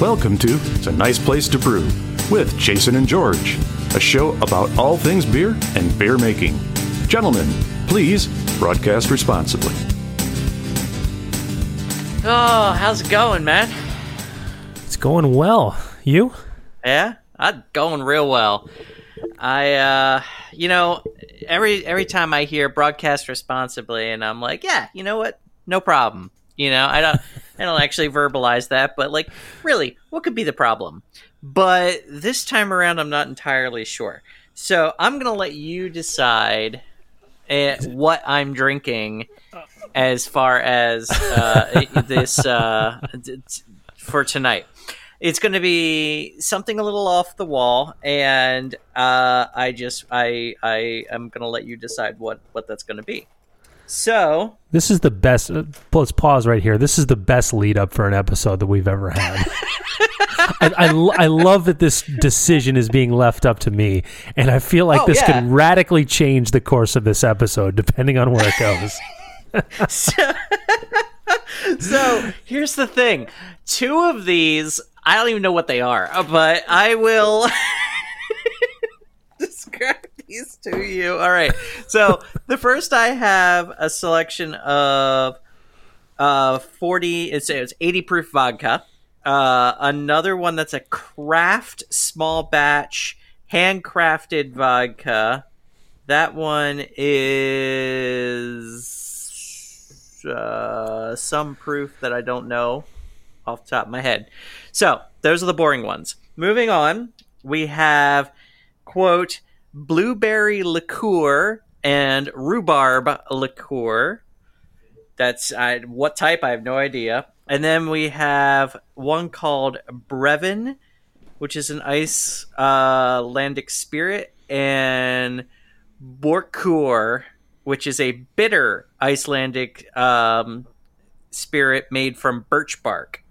Welcome to It's a Nice Place to Brew with Jason and George, a show about all things beer and beer making. Gentlemen, please broadcast responsibly. Oh, how's it going, man? It's going well. You? Yeah, I'm going real well. I, uh, you know, every every time I hear broadcast responsibly, and I'm like, yeah, you know what? No problem. You know, I don't, I don't actually verbalize that, but like, really, what could be the problem? But this time around, I'm not entirely sure. So I'm gonna let you decide uh, what I'm drinking as far as uh, this uh, for tonight. It's going to be something a little off the wall, and uh, I just I I am going to let you decide what what that's going to be. So This is the best. Uh, let's pause right here. This is the best lead up for an episode that we've ever had. I, I, I love that this decision is being left up to me, and I feel like Oh, this yeah. could radically change the course of this episode depending on where it goes. so here's the thing: two of these I don't even know what they are, but I will describe these to you. All right. So the first I have a selection of uh 40 it's, it's 80 proof vodka uh another one that's a craft small batch handcrafted vodka that one is uh some proof that i don't know off the top of my head so those are the boring ones moving on we have quote blueberry liqueur and rhubarb liqueur that's I, what type I have no idea. And then we have one called Brevin, which is an Icelandic spirit, and Borkur, which is a bitter Icelandic um, spirit made from birch bark.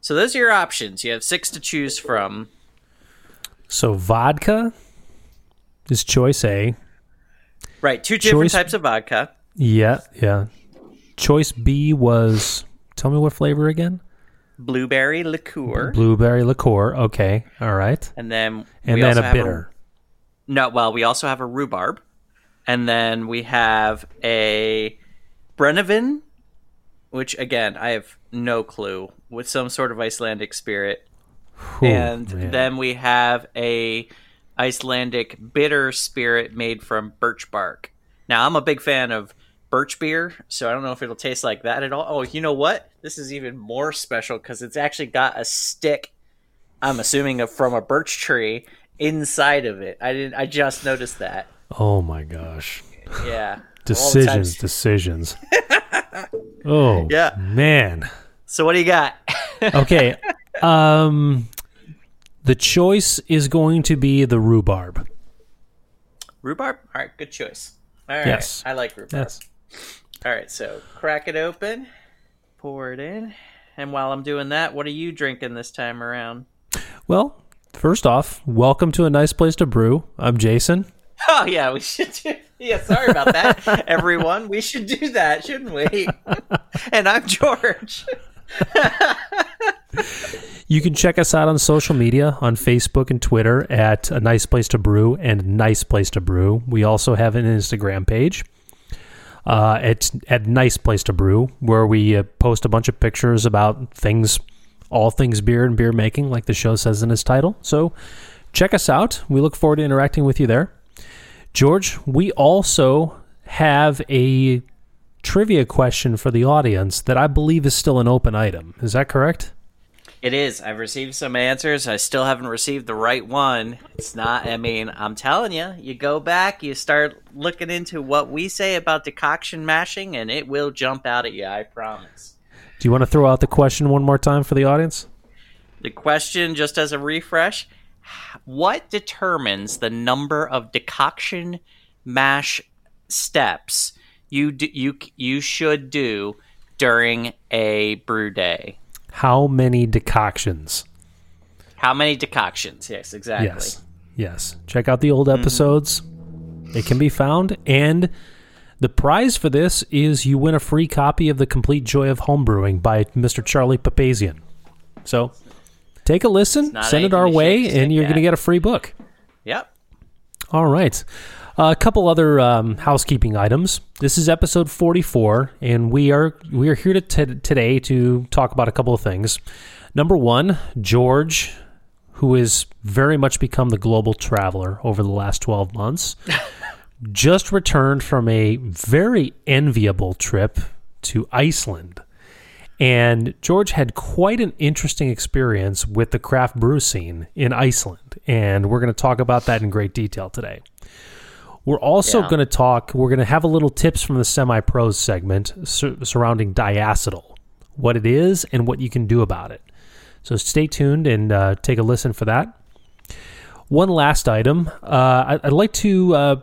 So those are your options. You have six to choose from. So vodka is choice A. Right, two different Choice- types of vodka. Yeah, yeah. Choice B was. Tell me what flavor again? Blueberry liqueur, Blueberry liqueur. Okay, all right. and then And then a bitter. No, well, we also have a rhubarb, and then we have a Brennivin, which again I have no clue with some sort of Icelandic spirit, Ooh, and man. then we have a Icelandic bitter spirit made from birch bark. Now I'm a big fan of birch beer, so I don't know if it'll taste like that at all. Oh, you know what? This is even more special because it's actually got a stick. I'm assuming from a birch tree inside of it. I didn't. I just noticed that. Oh my gosh. Yeah. Decisions, decisions. oh Yeah. man. So what do you got? Okay. um the choice is going to be the rhubarb. rhubarb. All right, good choice. All right, Yes. I like rhubarb. Yes. All right, so crack it open, pour it in, and while I'm doing that, what are you drinking this time around? Well, first off, welcome to a nice place to brew. I'm Jason. Oh yeah, we should do. Yeah, sorry about that, everyone. We should do that, shouldn't we? and I'm George. You can check us out on social media on Facebook and Twitter at a nice place to brew and nice place to brew. We also have an Instagram page. Uh, it's at nice place to brew where we uh, post a bunch of pictures about things, all things beer and beer making, like the show says in its title. So check us out. We look forward to interacting with you there. George, we also have a trivia question for the audience that I believe is still an open item. Is that correct? It is. I've received some answers. I still haven't received the right one. It's not. I mean, I'm telling you, you go back, you start looking into what we say about decoction mashing, and it will jump out at you. I promise. Do you want to throw out the question one more time for the audience? The question, just as a refresh, what determines the number of decoction mash steps you do, you you should do during a brew day? How many decoctions? How many decoctions? Yes, exactly. Yes. Yes. Check out the old mm-hmm. episodes. It can be found. And the prize for this is you win a free copy of The Complete Joy of Homebrewing by Mr. Charlie Papazian. So take a listen, send it our way, and you're going to get a free book. Yep. All right. A couple other um, housekeeping items. This is episode 44, and we are we are here to t- today to talk about a couple of things. Number one, George, who has very much become the global traveler over the last 12 months, just returned from a very enviable trip to Iceland. And George had quite an interesting experience with the craft brew scene in Iceland. And we're going to talk about that in great detail today. We're also Yeah. going to talk, we're going to have a little tips from the semi pros segment sur- surrounding diacetyl, what it is and what you can do about it. So stay tuned and uh, take a listen for that. One last item uh, I'd like to uh,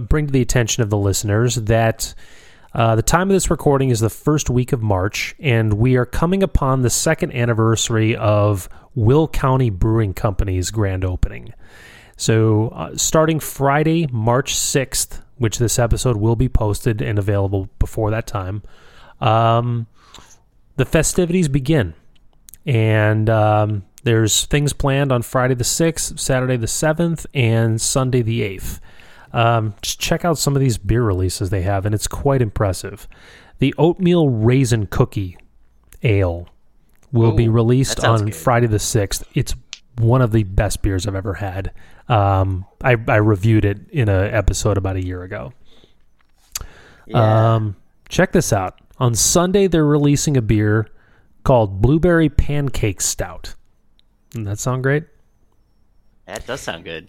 bring to the attention of the listeners that uh, the time of this recording is the first week of March, and we are coming upon the second anniversary of Will County Brewing Company's grand opening. So, uh, starting Friday, March 6th, which this episode will be posted and available before that time, um, the festivities begin. And um, there's things planned on Friday the 6th, Saturday the 7th, and Sunday the 8th. Um, just check out some of these beer releases they have, and it's quite impressive. The oatmeal raisin cookie ale will be released on good. Friday the 6th. It's one of the best beers I've ever had. Um, I, I reviewed it in an episode about a year ago. Yeah. Um, check this out. On Sunday, they're releasing a beer called Blueberry Pancake Stout. Doesn't that sound great? that does sound good.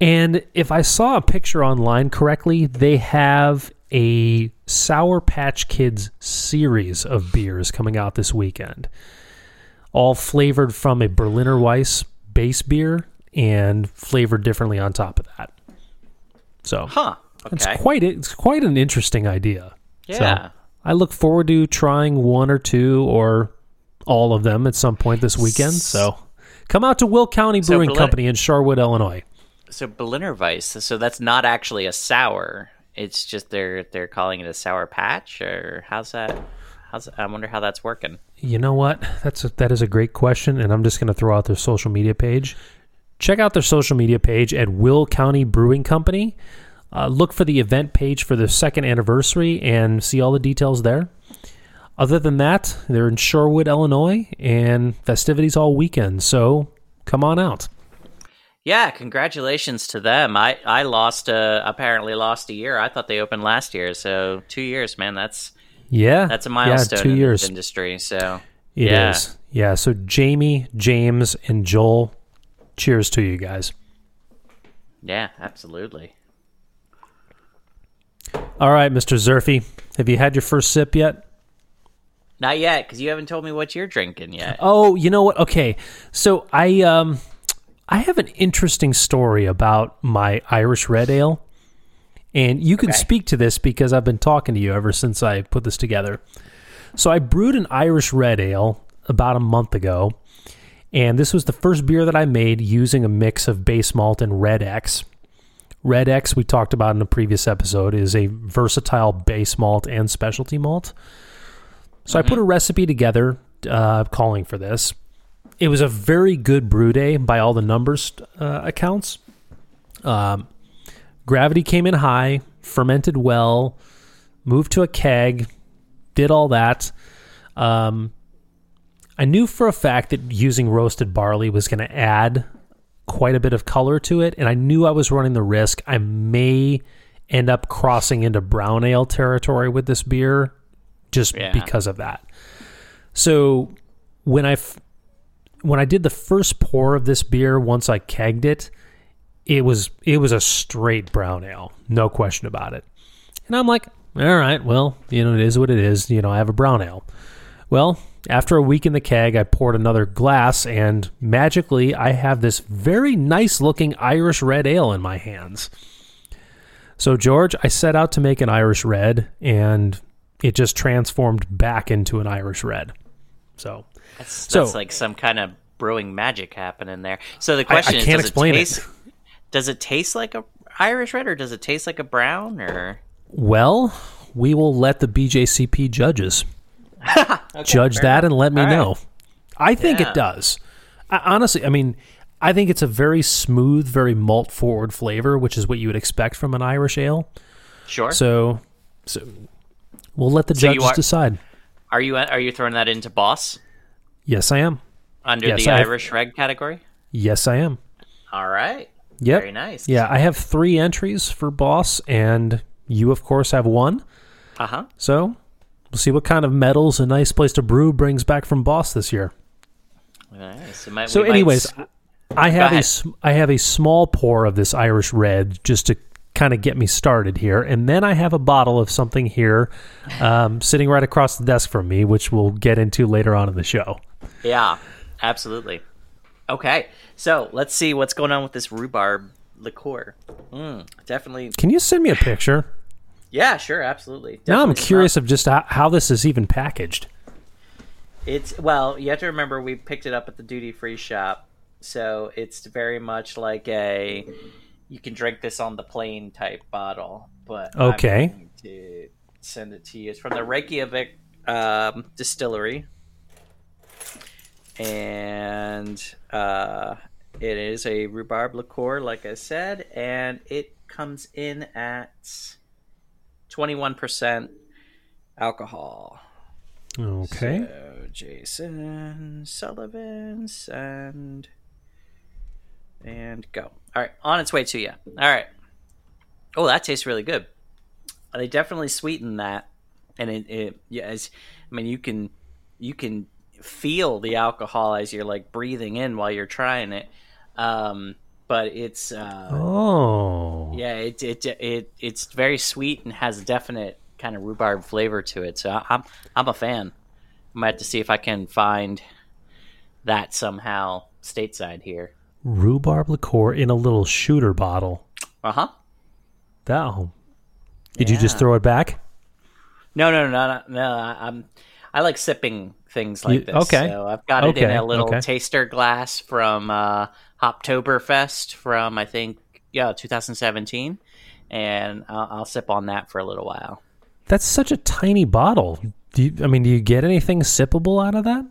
And if I saw a picture online correctly, they have a Sour Patch Kids series of beers coming out this weekend, all flavored from a Berliner Weiss base beer and flavored differently on top of that. So Huh. Okay. it's quite it's quite an interesting idea. So, Yeah. I look forward to trying one or two or all of them at some point this weekend. So come out to Will County So Brewing Berlin- Company in Shorewood, Illinois. So Berliner Weiss. So that's not actually a sour. It's just they're they're calling it a sour patch, or how's that? How's I wonder how that's working. You know what? That's a, that is a great question, and I'm just going to throw out their social media page. Check out their social media page at Will County Brewing Company. Uh, look for the event page for the second anniversary and see all the details there. Other than that, they're in Shorewood, Illinois, and festivities all weekend. So come on out. Yeah, congratulations to them. I I lost uh apparently lost a year. I thought they opened last year, so two years, man. That's Yeah, that's a milestone Yeah, two in years. industry. So It is. yeah. Yeah. So Jamie, James, and Joel, cheers to you guys. yeah, absolutely. All right, Mr. Zerfy, have you had your first sip yet? Not yet, because you haven't told me what you're drinking yet. Oh, you know what? Okay, so I um, I have an interesting story about my Irish Red Ale, and you can Okay. speak to this because I've been talking to you ever since I put this together. So I brewed an Irish Red Ale about a month ago, and this was the first beer that I made using a mix of base malt and Red X. Red X, we talked about in a previous episode, is a versatile base malt and specialty malt. So I put a recipe together uh, calling for this. It was a very good brew day by all the numbers uh, accounts. Um, gravity came in high, fermented well, moved to a keg, did all that. Um, I knew for a fact that using roasted barley was going to add quite a bit of color to it, and I knew I was running the risk I may end up crossing into brown ale territory with this beer just Yeah. because of that. So when I f- when I did the first pour of this beer, once I kegged it, it was it was a straight brown ale, no question about it. And I'm like, all right, well, you know, it is what it is. You know, I have a brown ale. Well, after a week in the keg, I poured another glass, and magically, I have this very nice looking Irish red ale in my hands. So, George, I set out to make an Irish red, and it just transformed back into an Irish red. So, That's, So- like some kind of brewing magic happening there. So the I question is, can't does explain it it. taste? Does it taste like a Irish red, or does it taste like a brown? Or well, we will let the BJCP judges judge that and let me All right. know. I think Yeah. it does. I, honestly, I mean, I think it's a very smooth, very malt forward flavor, which is what you would expect from an Irish ale. Sure. So, so we'll let the So judges are- decide. are you are you throwing that into boss Yes, I am. under Yes, the I- Irish Red category? Yes, I am. All right. Yep. Very nice. Yeah, I have three entries for boss, and you, of course, have one. Uh huh. So we'll see what kind of medals a nice place to brew brings back from boss this year. Nice. It might- So, might anyways, s- I have a I have a small pour of this Irish red just to kind of get me started here, and then I have a bottle of something here, um, sitting right across the desk from me, which we'll get into later on in the show. Yeah, absolutely. Okay, so let's see what's going on with this rhubarb liqueur. Mm, definitely. Can you send me a picture? Yeah, sure, absolutely. now I'm Definitely curious of just how, how this is even packaged. It's well, you have to remember we picked it up at the duty free shop, so it's very much like a you can drink this on the plane type bottle. But Okay. to send it to you. It's from the Reykjavik um, distillery, and uh, it is a rhubarb liqueur, like I said, and it comes in at twenty one percent alcohol. Okay. So Jason Sullivan send and go. All right, on its way to you. All right. Oh, that tastes really good. They definitely sweeten that, and it, it yeah, as, I mean, you can you can feel the alcohol as you're like breathing in while you're trying it. Um, but it's uh, Oh. yeah, it, it it it's very sweet and has a definite kind of rhubarb flavor to it. So I'm I'm a fan. I might have to see if I can find that somehow stateside here. Rhubarb liqueur in a little shooter bottle. Uh huh. That. oh. Did you just throw it back? No, no, no, no, no. I'm I like sipping things like this. okay. So I've got it in a little okay. taster glass from uh, Hoptoberfest from I think yeah 2017, and I'll, I'll sip on that for a little while. That's such a tiny bottle. Do you, I mean, do you get anything sippable out of that?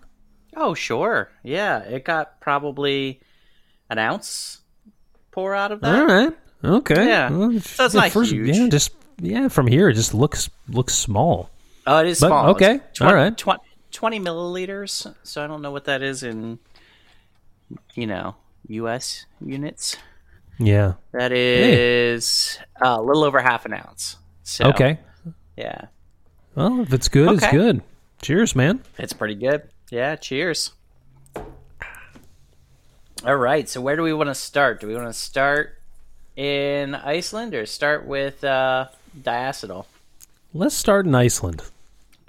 Oh, sure. Yeah, it got probably an ounce pour out of that. All right. Okay. Yeah. Well, So it's yeah, not first- huge. Yeah, just yeah. From here, it just looks looks small. Oh, it is But, small. okay, all right. 20, 20 milliliters. So I don't know what that is in, you know, U.S. units. Yeah. That is uh, a little over half an ounce. So, Okay. Yeah, Well, if it's good, it's good. Cheers, man. it's pretty good. Yeah, cheers. All right, so where do we want to start? Do we want to start in Iceland or start with uh, diacetyl? Let's start in Iceland.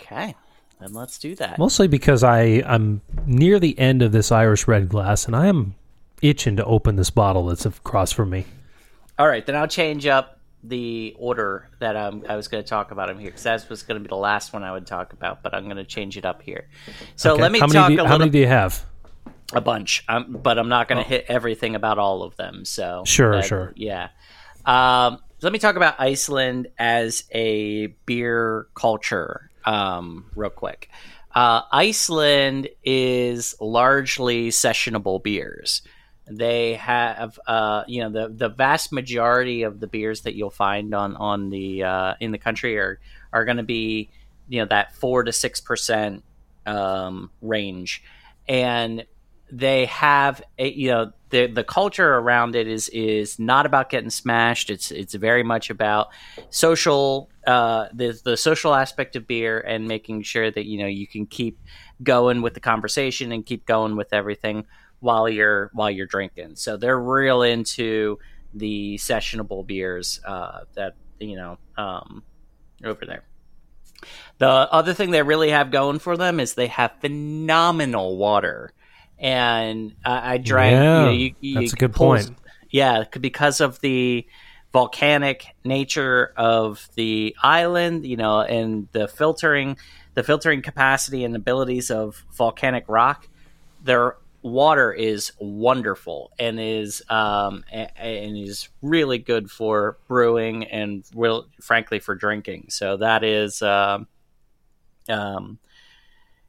Okay, then let's do that. Mostly because I I'm near the end of this Irish red glass, and I am itching to open this bottle that's across from me. All right, then I'll change up the order that um, I was going to talk about him here because that was going to be the last one I would talk about, but I'm going to change it up here. So Okay. let me how many talk do you, how little, many do you have? a bunch, um, but I'm not going to hit everything about all of them. So Sure, that- sure. yeah. Um, let me talk about Iceland as a beer culture, um, real quick. Uh, Iceland is largely sessionable beers. They have, uh, you know, the the vast majority of the beers that you'll find on on the uh, in the country are are going to be, you know, that four to six percent um, range, and they have a, you know the the culture around it is is not about getting smashed. It's it's very much about social uh, the the social aspect of beer and making sure that you know you can keep going with the conversation and keep going with everything while you're while you're drinking. So they're real into the sessionable beers uh, that you know um, over there. The other thing they really have going for them is they have phenomenal water, and I, I drank. Yeah, you know, you, you that's a good pull- point. Yeah, because of the volcanic nature of the island, you know, and the filtering, the filtering capacity and abilities of volcanic rock, their water is wonderful and is um, and is really good for brewing and real, frankly for drinking. So that is um, um,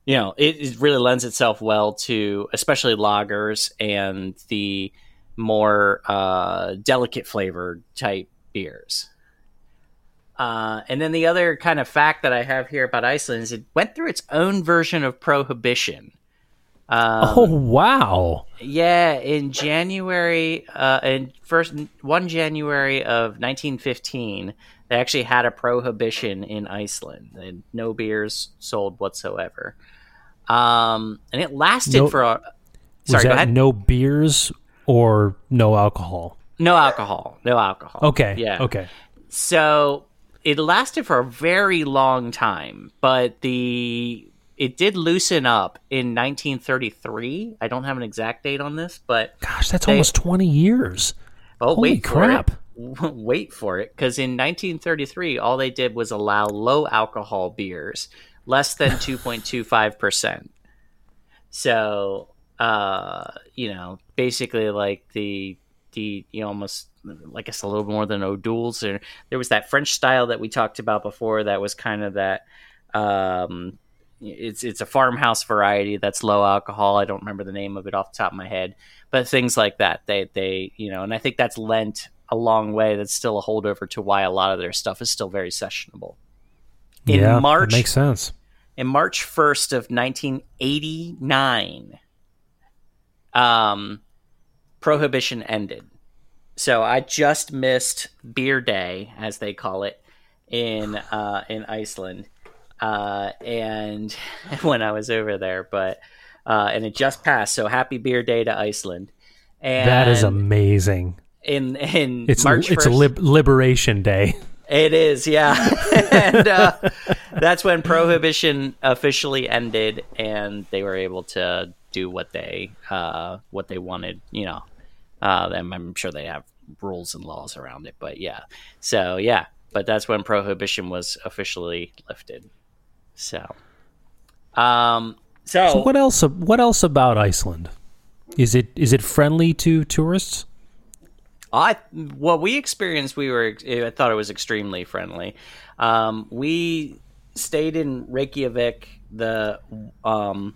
you know, it, it really lends itself well to especially lagers and the more uh, delicate flavored type beers. Uh, and then the other kind of fact that I have here about Iceland is it went through its own version of prohibition. Um, oh wow! Yeah, in January, uh, in first one January of 1915, they actually had a prohibition in Iceland, and no beers sold whatsoever. Um, and it lasted No- for a, sorry, go ahead. no beers or no alcohol? no alcohol, no alcohol. Okay. yeah, Okay. So it lasted for a very long time, but the it did loosen up in 1933. I don't have an exact date on this, but Gosh, that's They- almost twenty years. oh, Holy wait crap. for it. Wait for it, because in 1933, all they did was allow low alcohol beers, less than 2.25 percent. So, uh, you know, basically like the the you know almost I guess a little more than O'Doul's. Or there was that French style that we talked about before. That was kind of that. Um, it's it's a farmhouse variety that's low alcohol. I don't remember the name of it off the top of my head, but things like that. They they you know, and I think that's lent a long way. That's still a holdover to why a lot of their stuff is still very sessionable. In yeah, March, makes sense. In March 1st of 1989, um, prohibition ended. So I just missed Beer Day, as they call it, in uh, in Iceland, uh, and when I was over there, but uh, and it just passed. So happy Beer Day to Iceland. And that is amazing. in in It's March it's 1st, lib- Liberation Day. it is, yeah. and uh, that's when prohibition officially ended, and they were able to do what they uh, what they wanted. You know, uh, I'm sure they have rules and laws around it, but yeah. So yeah, but that's when prohibition was officially lifted. So, um, so, So what else? What else about Iceland? Is it is it friendly to tourists? I what we experienced, we were I thought it was extremely friendly. Um, we stayed in Reykjavik the um,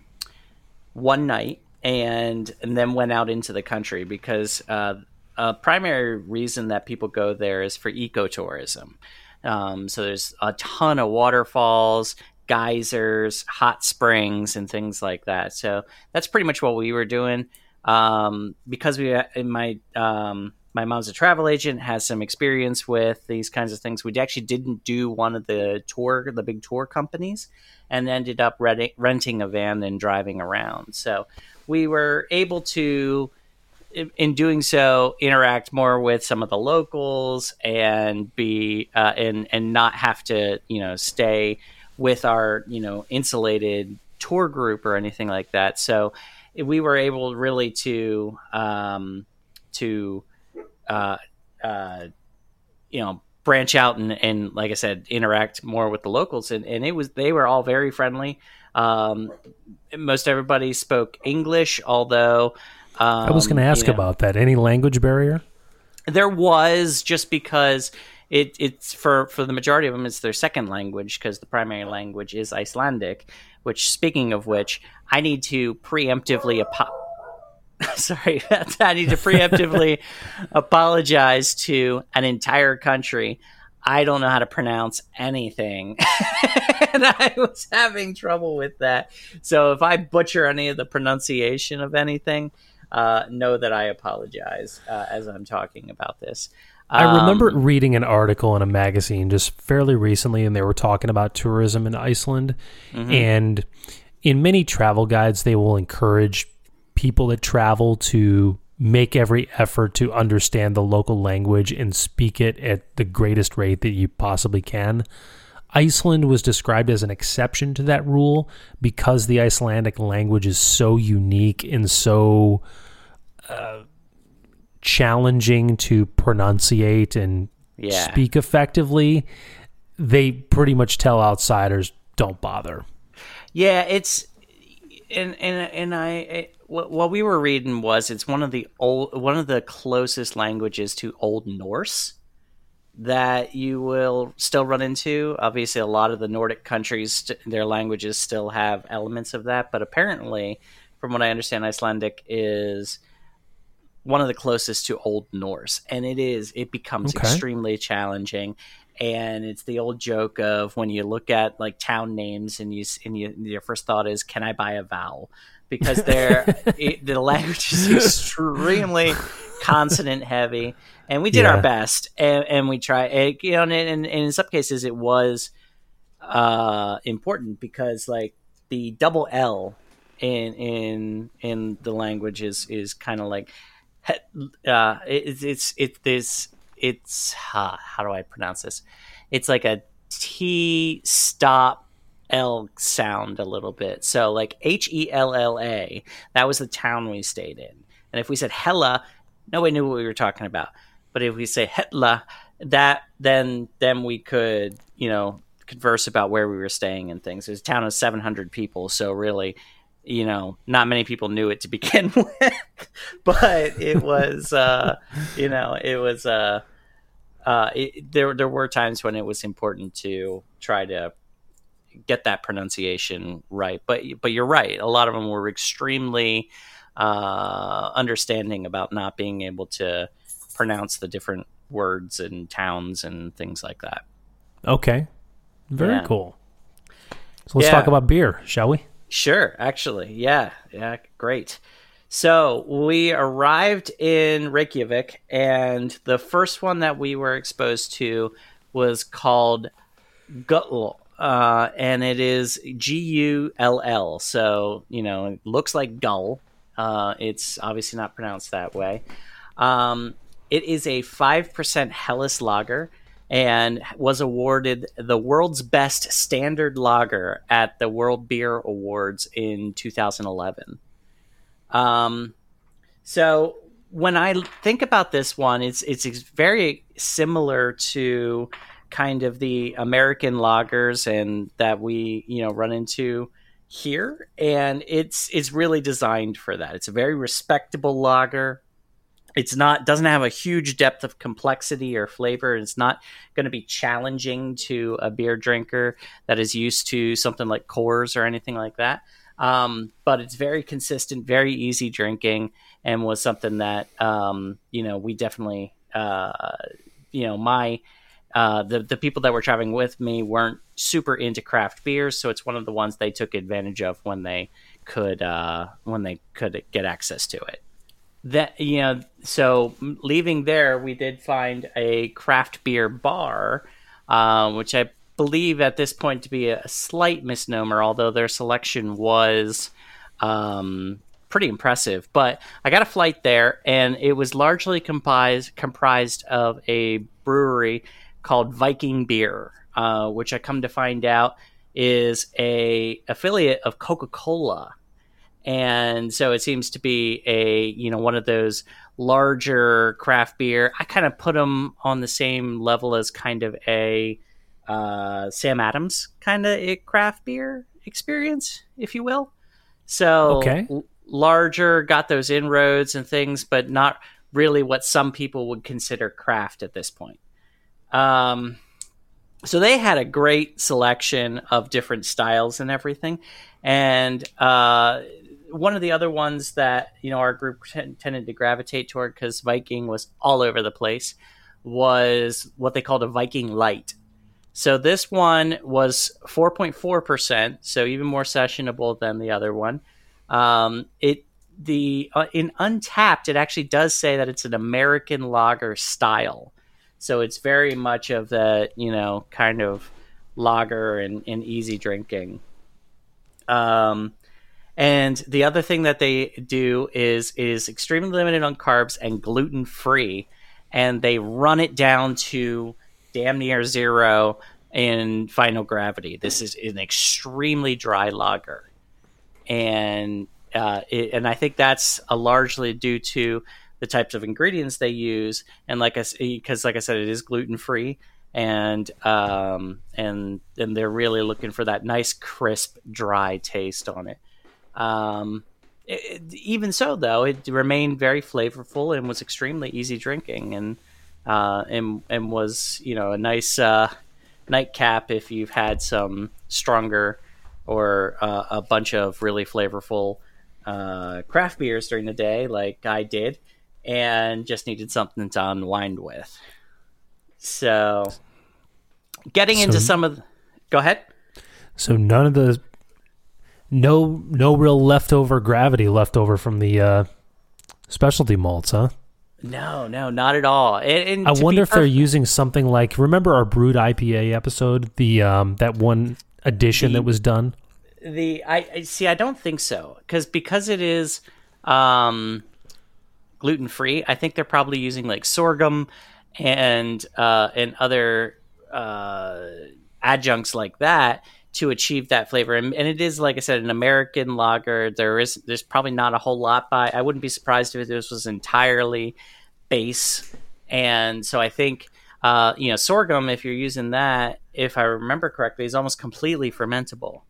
one night and and then went out into the country because uh, a primary reason that people go there is for ecotourism. Um, so there's a ton of waterfalls, geysers, hot springs, and things like that. So that's pretty much what we were doing. Um, because we, in my um, my mom's a travel agent, has some experience with these kinds of things. We actually didn't do one of the tour, the big tour companies, and ended up renting, a van and driving around. So we were able to in- in doing so interact more with some of the locals and be uh, and and not have to you know stay with our you know insulated tour group or anything like that so we were able really to um, to uh, uh, you know branch out and, and like I said interact more with the locals and, and it was they were all very friendly um, most everybody spoke English although um, I was going to ask you know, about that. Any language barrier? there was just because it, it's for for the majority of them it's their second language because the primary language is Icelandic. Which, speaking of which, I need to preemptively apo- sorry, I need to preemptively apologize to an entire country. I don't know how to pronounce anything, and I was having trouble with that. So if I butcher any of the pronunciation of anything, uh, know that I apologize uh, as I'm talking about this. I remember Um, reading an article in a magazine just fairly recently, and they were talking about tourism in Iceland. And in many travel guides, they will encourage people that travel to make every effort to understand the local language and speak it at the greatest rate that you possibly can. Iceland was described as an exception to that rule because the Icelandic language is so unique and so uh, challenging to pronunciate and Yeah. speak effectively, they pretty much tell outsiders don't bother. Yeah, it's and and and I what, what we were reading was it's one of the old one of the closest languages to Old Norse. that you will still run into. Obviously, a lot of the Nordic countries, their languages still have elements of that, but apparently, from what I understand, Icelandic is one of the closest to Old Norse, and it is it becomes Okay. extremely challenging. And it's the old joke of when you look at like town names and you and you, your first thought is, "Can I buy a vowel?" Because they're it, the language is extremely consonant heavy, and we did Yeah. our best, and, and we try. And, you know, and, and, in some cases, it was uh, important because like the double L in in in the language is is kind of like uh, it, it's it's this it's uh, how do I pronounce this? It's like a T stop L sound a little bit. So like H E L L A. That was the town we stayed in. And if we said Hella, nobody knew what we were talking about. But if we say Hetla, that then then we could you know converse about where we were staying and things. It was a town of seven hundred people, so really you know, not many people knew it to begin with, but it was, uh, you know, it was, uh, uh, it, there, there were times when it was important to try to get that pronunciation right. But, but you're right. A lot of them were extremely, uh, understanding about not being able to pronounce the different words and towns and things like that. Okay. Very Yeah. cool. So let's Yeah. talk about beer, shall we? Sure, actually. Yeah, yeah, great. So we arrived in Reykjavik, and the first one that we were exposed to was called Gull, uh, and it is G U L L. So, you know, it looks like gull. Uh, it's obviously not pronounced that way. Um, it is a 5% Helles lager and was awarded the world's best standard lager at the World Beer Awards in 2011. Um, so when I think about this one, it's it's very similar to kind of the American lagers and that we you know run into here, and it's it's really designed for that. It's a very respectable lager. It's not doesn't have a huge depth of complexity or flavor. It's not going to be challenging to a beer drinker that is used to something like Coors or anything like that. Um, but it's very consistent, very easy drinking, and was something that um, you know we definitely uh, you know my uh, the the people that were traveling with me weren't super into craft beers, so it's one of the ones they took advantage of when they could uh, when they could get access to it. That you know, so leaving there, we did find a craft beer bar, uh, which I believe at this point to be a slight misnomer, although their selection was um, pretty impressive. But I got a flight there, and it was largely comprised comprised of a brewery called Viking Beer, uh, which I come to find out is a affiliate of Coca Cola, and so it seems to be a you know one of those larger craft beer. I kind of put them on the same level as kind of a uh, Sam Adams kind of craft beer experience, if you will. So Okay. l- larger, got those inroads and things, but not really what some people would consider craft at this point. Um, so they had a great selection of different styles and everything, and uh, one of the other ones that you know our group t- tended to gravitate toward because Viking was all over the place was what they called a Viking Light. So this one was 4.4%, so even more sessionable than the other one. Um, it the uh, in Untappd, it actually does say that it's an American lager style. So it's very much of the you know kind of lager and, and easy drinking. Um, and the other thing that they do is is extremely limited on carbs and gluten free, and they run it down to damn near zero in final gravity. This is an extremely dry lager, and uh, it, and I think that's a largely due to the types of ingredients they use, and like I because like I said, it is gluten free, and um, and and they're really looking for that nice crisp dry taste on it. Um, it, even so, though, it remained very flavorful and was extremely easy drinking, and uh, and and was you know a nice uh, nightcap if you've had some stronger or uh, a bunch of really flavorful uh, craft beers during the day, like I did, and just needed something to unwind with. So, getting into some of, the, go ahead. So none of the no no real leftover gravity left over from the uh, specialty malts, huh? No, no, not at all. And, and I wonder if they're using something like remember our brut IPA episode, the um that one addition The- that was done. the I, I see. I don't think so because because it is um, gluten free. I think they're probably using like sorghum and uh, and other uh, adjuncts like that to achieve that flavor. And, and it is like I said, an American lager. There is there's probably not a whole lot by. I wouldn't be surprised if this was entirely base. And so I think uh, you know sorghum. If you're using that, if I remember correctly, is almost completely fermentable.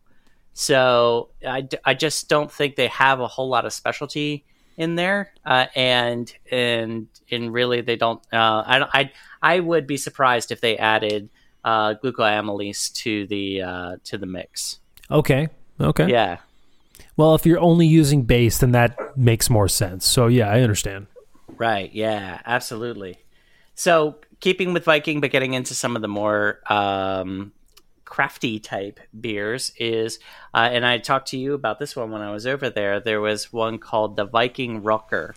So I, I just don't think they have a whole lot of specialty in there, uh, and and and really they don't. Uh, I don't- I I would be surprised if they added uh, glucoamylase to the uh, to the mix. Okay. Okay. Yeah, Well, if you're only using base, then that makes more sense. So yeah, I understand. right. Yeah, absolutely. So keeping with Viking, but getting into some of the more um, crafty type beers is, uh, and I talked to you about this one when I was over there. There was one called the Viking Rocker.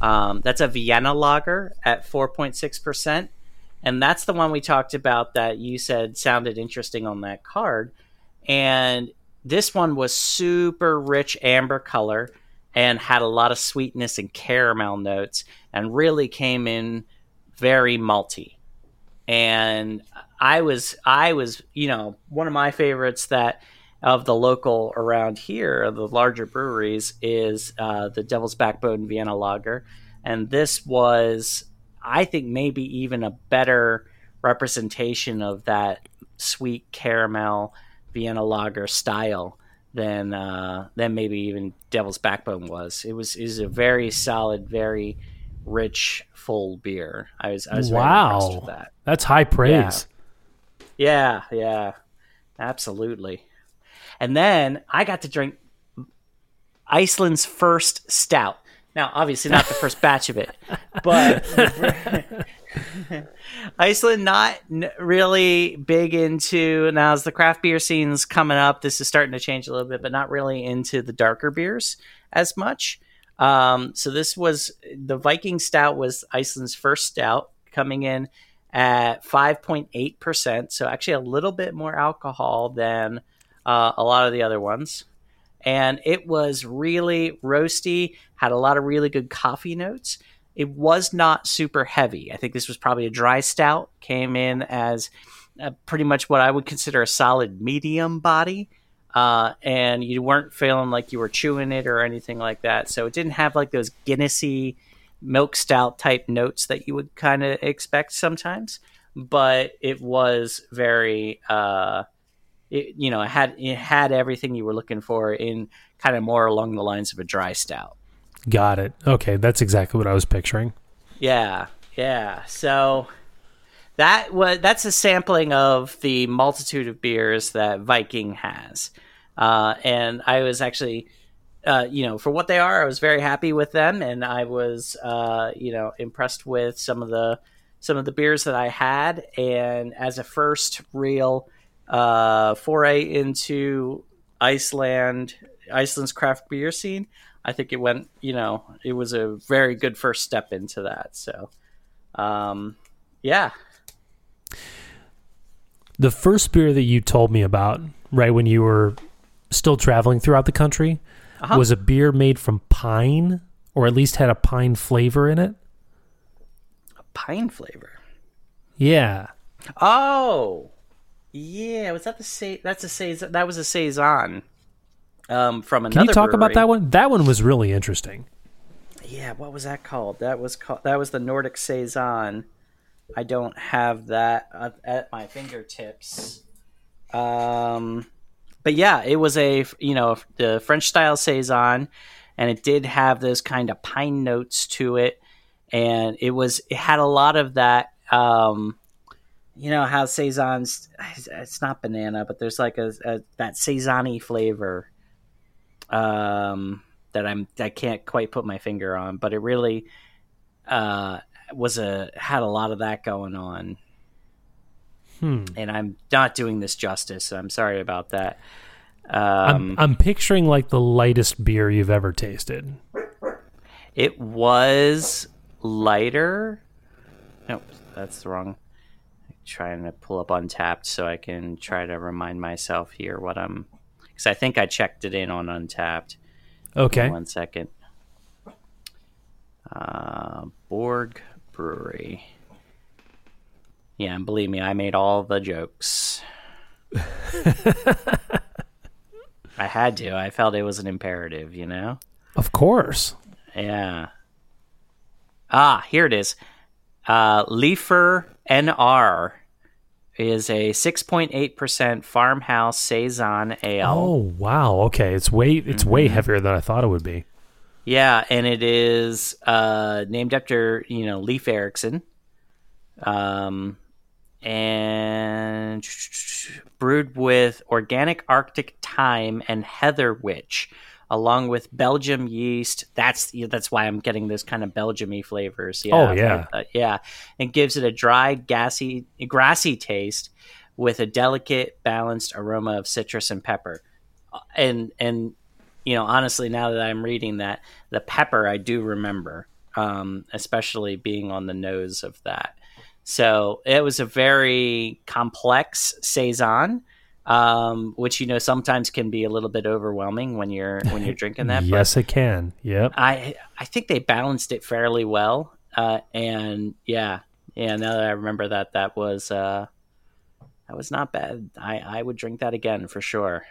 Um, that's a Vienna lager at 4.6%. And that's the one we talked about that you said sounded interesting on that card. And this one was super rich amber color and had a lot of sweetness and caramel notes and really came in very malty and I was I was you know one of my favorites that of the local around here the larger breweries is uh, the Devil's Backbone Vienna Lager, and this was I think maybe even a better representation of that sweet caramel Vienna Lager style than uh, than maybe even Devil's Backbone was. It was is a very solid, very rich, full beer. I was I was very impressed with wow. that. That's high praise. Yeah, yeah, yeah, absolutely. And then I got to drink Iceland's first stout. Now, obviously, not the first batch of it, but Iceland not really big into now as the craft beer scene's coming up. This is starting to change a little bit, but not really into the darker beers as much. Um, so this was the Viking Stout was Iceland's first stout, coming in at 5.8%. So actually a little bit more alcohol than uh, a lot of the other ones. And it was really roasty, had a lot of really good coffee notes. It was not super heavy. I think this was probably a dry stout, came in as uh, pretty much what I would consider a solid medium body. Uh, and you weren't feeling like you were chewing it or anything like that. So it didn't have like those Guinnessy milk stout type notes that you would kind of expect sometimes, but it was very, uh, it, you know, it had it had everything you were looking for in kind of more along the lines of a dry stout. Got it. Okay, that's exactly what I was picturing. Yeah, yeah. So that was that's a sampling of the multitude of beers that Viking has, uh, and I was actually, uh, you know, for what they are, I was very happy with them, and I was, uh, you know, impressed with some of the some of the beers that I had, and as a first real uh, foray into Iceland, Iceland's craft beer scene. I think it went, you know, it was a very good first step into that. So, um, yeah, The first beer that you told me about, right when you were still traveling throughout the country, Uh-huh. was a beer made from pine, or at least had a pine flavor in it. A pine flavor. Yeah. Oh, yeah. Was that the say? That's a saison. That was a saison. Um, from another. Can you talk about that one? That one was really interesting. Yeah, what was that called? That was called. That was the Nordic saison. I don't have that at, at my fingertips. Um, but yeah, it was a you know the French style saison, and it did have those kind of pine notes to it, and it was it had a lot of that um, you know how saison's it's not banana, but there's like a, a that saisony flavor um, that I'm I can't quite put my finger on, but it really uh, was a had a lot of that going on. Hmm. And I'm not doing this justice. So I'm sorry about that. I'm, Um, I'm picturing like the lightest beer you've ever tasted. It was lighter. Nope, that's the wrong. trying to pull up Untappd so I can try to remind myself here what I'm. Because I think I checked it in on Untappd. Okay. One second. Uh, Borg Brewery. Yeah, and believe me, I made all the jokes. I had to. I felt it was an imperative, you know? Of course. Yeah. Ah, here it is. Uh, Leifur NR is a 6.8% farmhouse saison ale. Oh wow. Okay. It's way it's Mm-hmm. way heavier than I thought it would be. Yeah, and it is uh, named after you know Leif Erikson, um, and brewed with organic Arctic thyme and heather witch, along with Belgium yeast. That's that's why I'm getting those kind of Belgiumy flavors. Yeah, Oh, yeah. uh, yeah. It gives it a dry, gassy, grassy taste with a delicate, balanced aroma of citrus and pepper. Uh, And and you know, honestly, now that I'm reading that, the pepper I do remember, um, especially being on the nose of that. So it was a very complex saison, um, which you know sometimes can be a little bit overwhelming when you're when you're drinking that. but yes, it can. Yep. I I think they balanced it fairly well, uh, and yeah, yeah. Now that I remember that, that was uh, that was not bad. I I would drink that again for sure.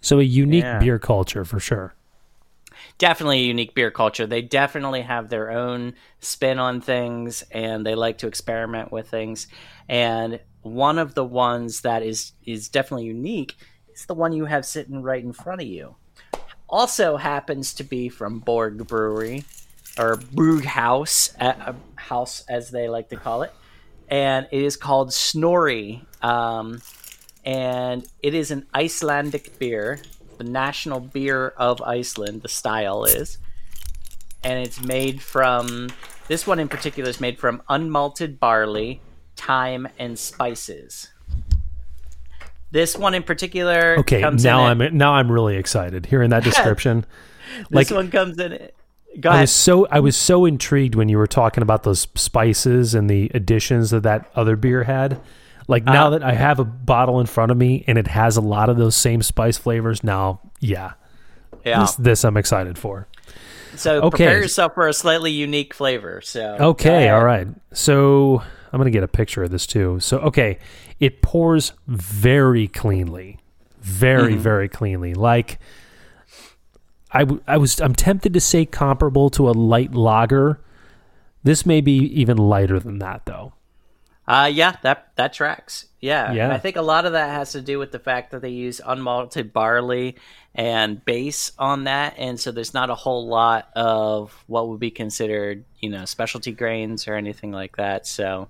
So a unique Yeah. beer culture for sure. Definitely a unique beer culture. They definitely have their own spin on things and they like to experiment with things. And one of the ones that is is definitely unique is the one you have sitting right in front of you. Also happens to be from Borg Brewery or Brughaus, uh, house as they like to call it. And it is called Snorri. Um, and it is an Icelandic beer, the national beer of Iceland. The style is, and it's made from this one in particular is made from unmalted barley, thyme, and spices. This one in particular, Okay, comes now in I'm now I'm really excited hearing that description. this like one comes in. At, go I ahead. was so I was so intrigued when you were talking about those spices and the additions that that other beer had. Like Uh-huh. now that I have a bottle in front of me and it has a lot of those same spice flavors, now yeah, yeah. this, this I'm excited for. So okay. prepare yourself for a slightly unique flavor. So Okay, go all So I'm gonna get a picture of this too. So okay, it pours very cleanly, very Mm-hmm. very cleanly. Like I, w- I was I'm tempted to say comparable to a light lager. This may be even lighter than that though. Uh, yeah, that that tracks. Yeah, Yeah. I think a lot of that has to do with the fact that they use unmalted barley and base on that, and so there's not a whole lot of what would be considered, you know, specialty grains or anything like that. So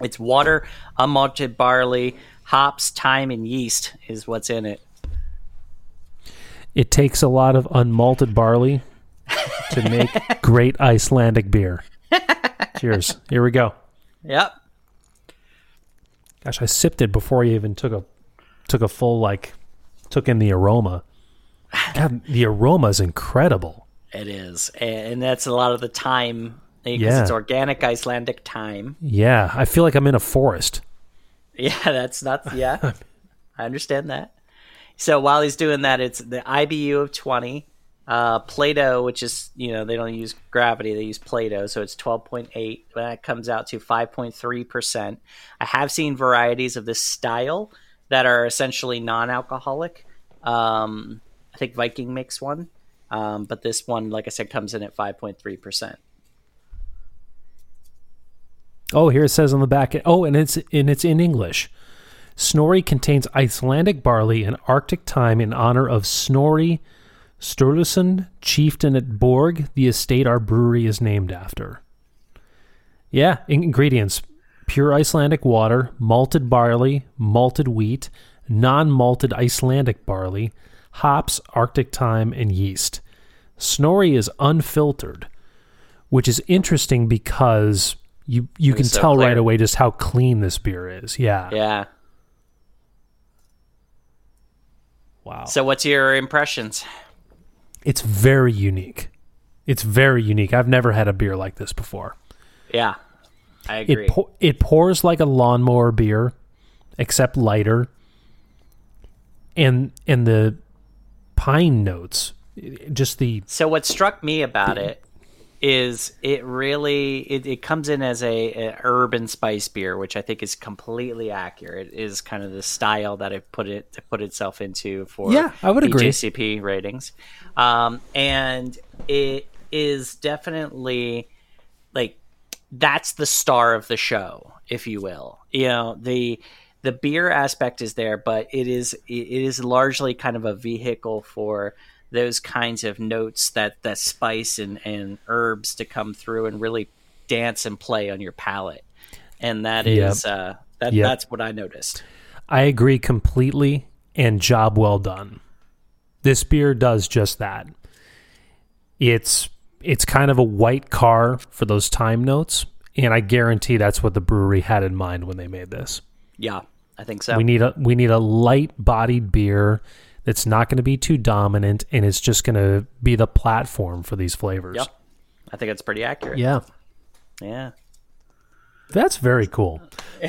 it's water, unmalted barley, hops, thyme, and yeast is what's in it. It takes a lot of unmalted barley to make great Icelandic beer. Cheers. Here we go. Yep. Gosh, I sipped it before you even took a took a full like took in the aroma. God, the aroma is incredible. It is, and that's a lot of the time because Yeah. it's organic Icelandic thyme. Yeah, I feel like I'm in a forest. Yeah, that's not. Yeah, I understand that. So while he's doing that, it's the IBU of twenty. Uh, Plato, which is you know they don't use gravity, they use Plato, so it's twelve point eight. That comes out to five point three percent. I have seen varieties of this style that are essentially non-alcoholic. Um, I think Viking makes one, um, but this one, like I said, comes in at five point three percent. Oh, here it says on the back. Oh, and it's and it's in English. Snorri contains Icelandic barley and Arctic thyme in honor of Snorri Sturluson, chieftain at Borg, the estate our brewery is named after. Yeah, ingredients: pure Icelandic water, malted barley, malted wheat, non-malted Icelandic barley, hops, Arctic thyme, and yeast. Snorri is unfiltered, which is interesting because you you can so tell clear. right away just how clean this beer is. Yeah. Yeah. Wow. So, what's your impressions? It's very unique. It's very unique. I've never had a beer like this before. Yeah, I agree. It pour, it pours like a lawnmower beer, except lighter. And and the pine notes, just the So what struck me about it is it really it, it comes in as a, a herb and spice beer, which I think is completely accurate. Is kind of the style that it put it to put itself into for Yeah, I would agree. JCP ratings, um, and it is definitely like that's the star of the show, if you will. You know the the beer aspect is there, but it is it is largely kind of a vehicle for those kinds of notes that that spice and, and herbs to come through and really dance and play on your palate. And that Yep. is uh, that Yep. that's what I noticed. I agree completely and job well done. This beer does just that. It's it's kind of a white car for those thyme notes, and I guarantee that's what the brewery had in mind when they made this. Yeah, I think so. We need a we need a light bodied beer that's not going to be too dominant and it's just going to be the platform for these flavors. Yep. I think it's pretty accurate. Yeah. Yeah. That's very cool.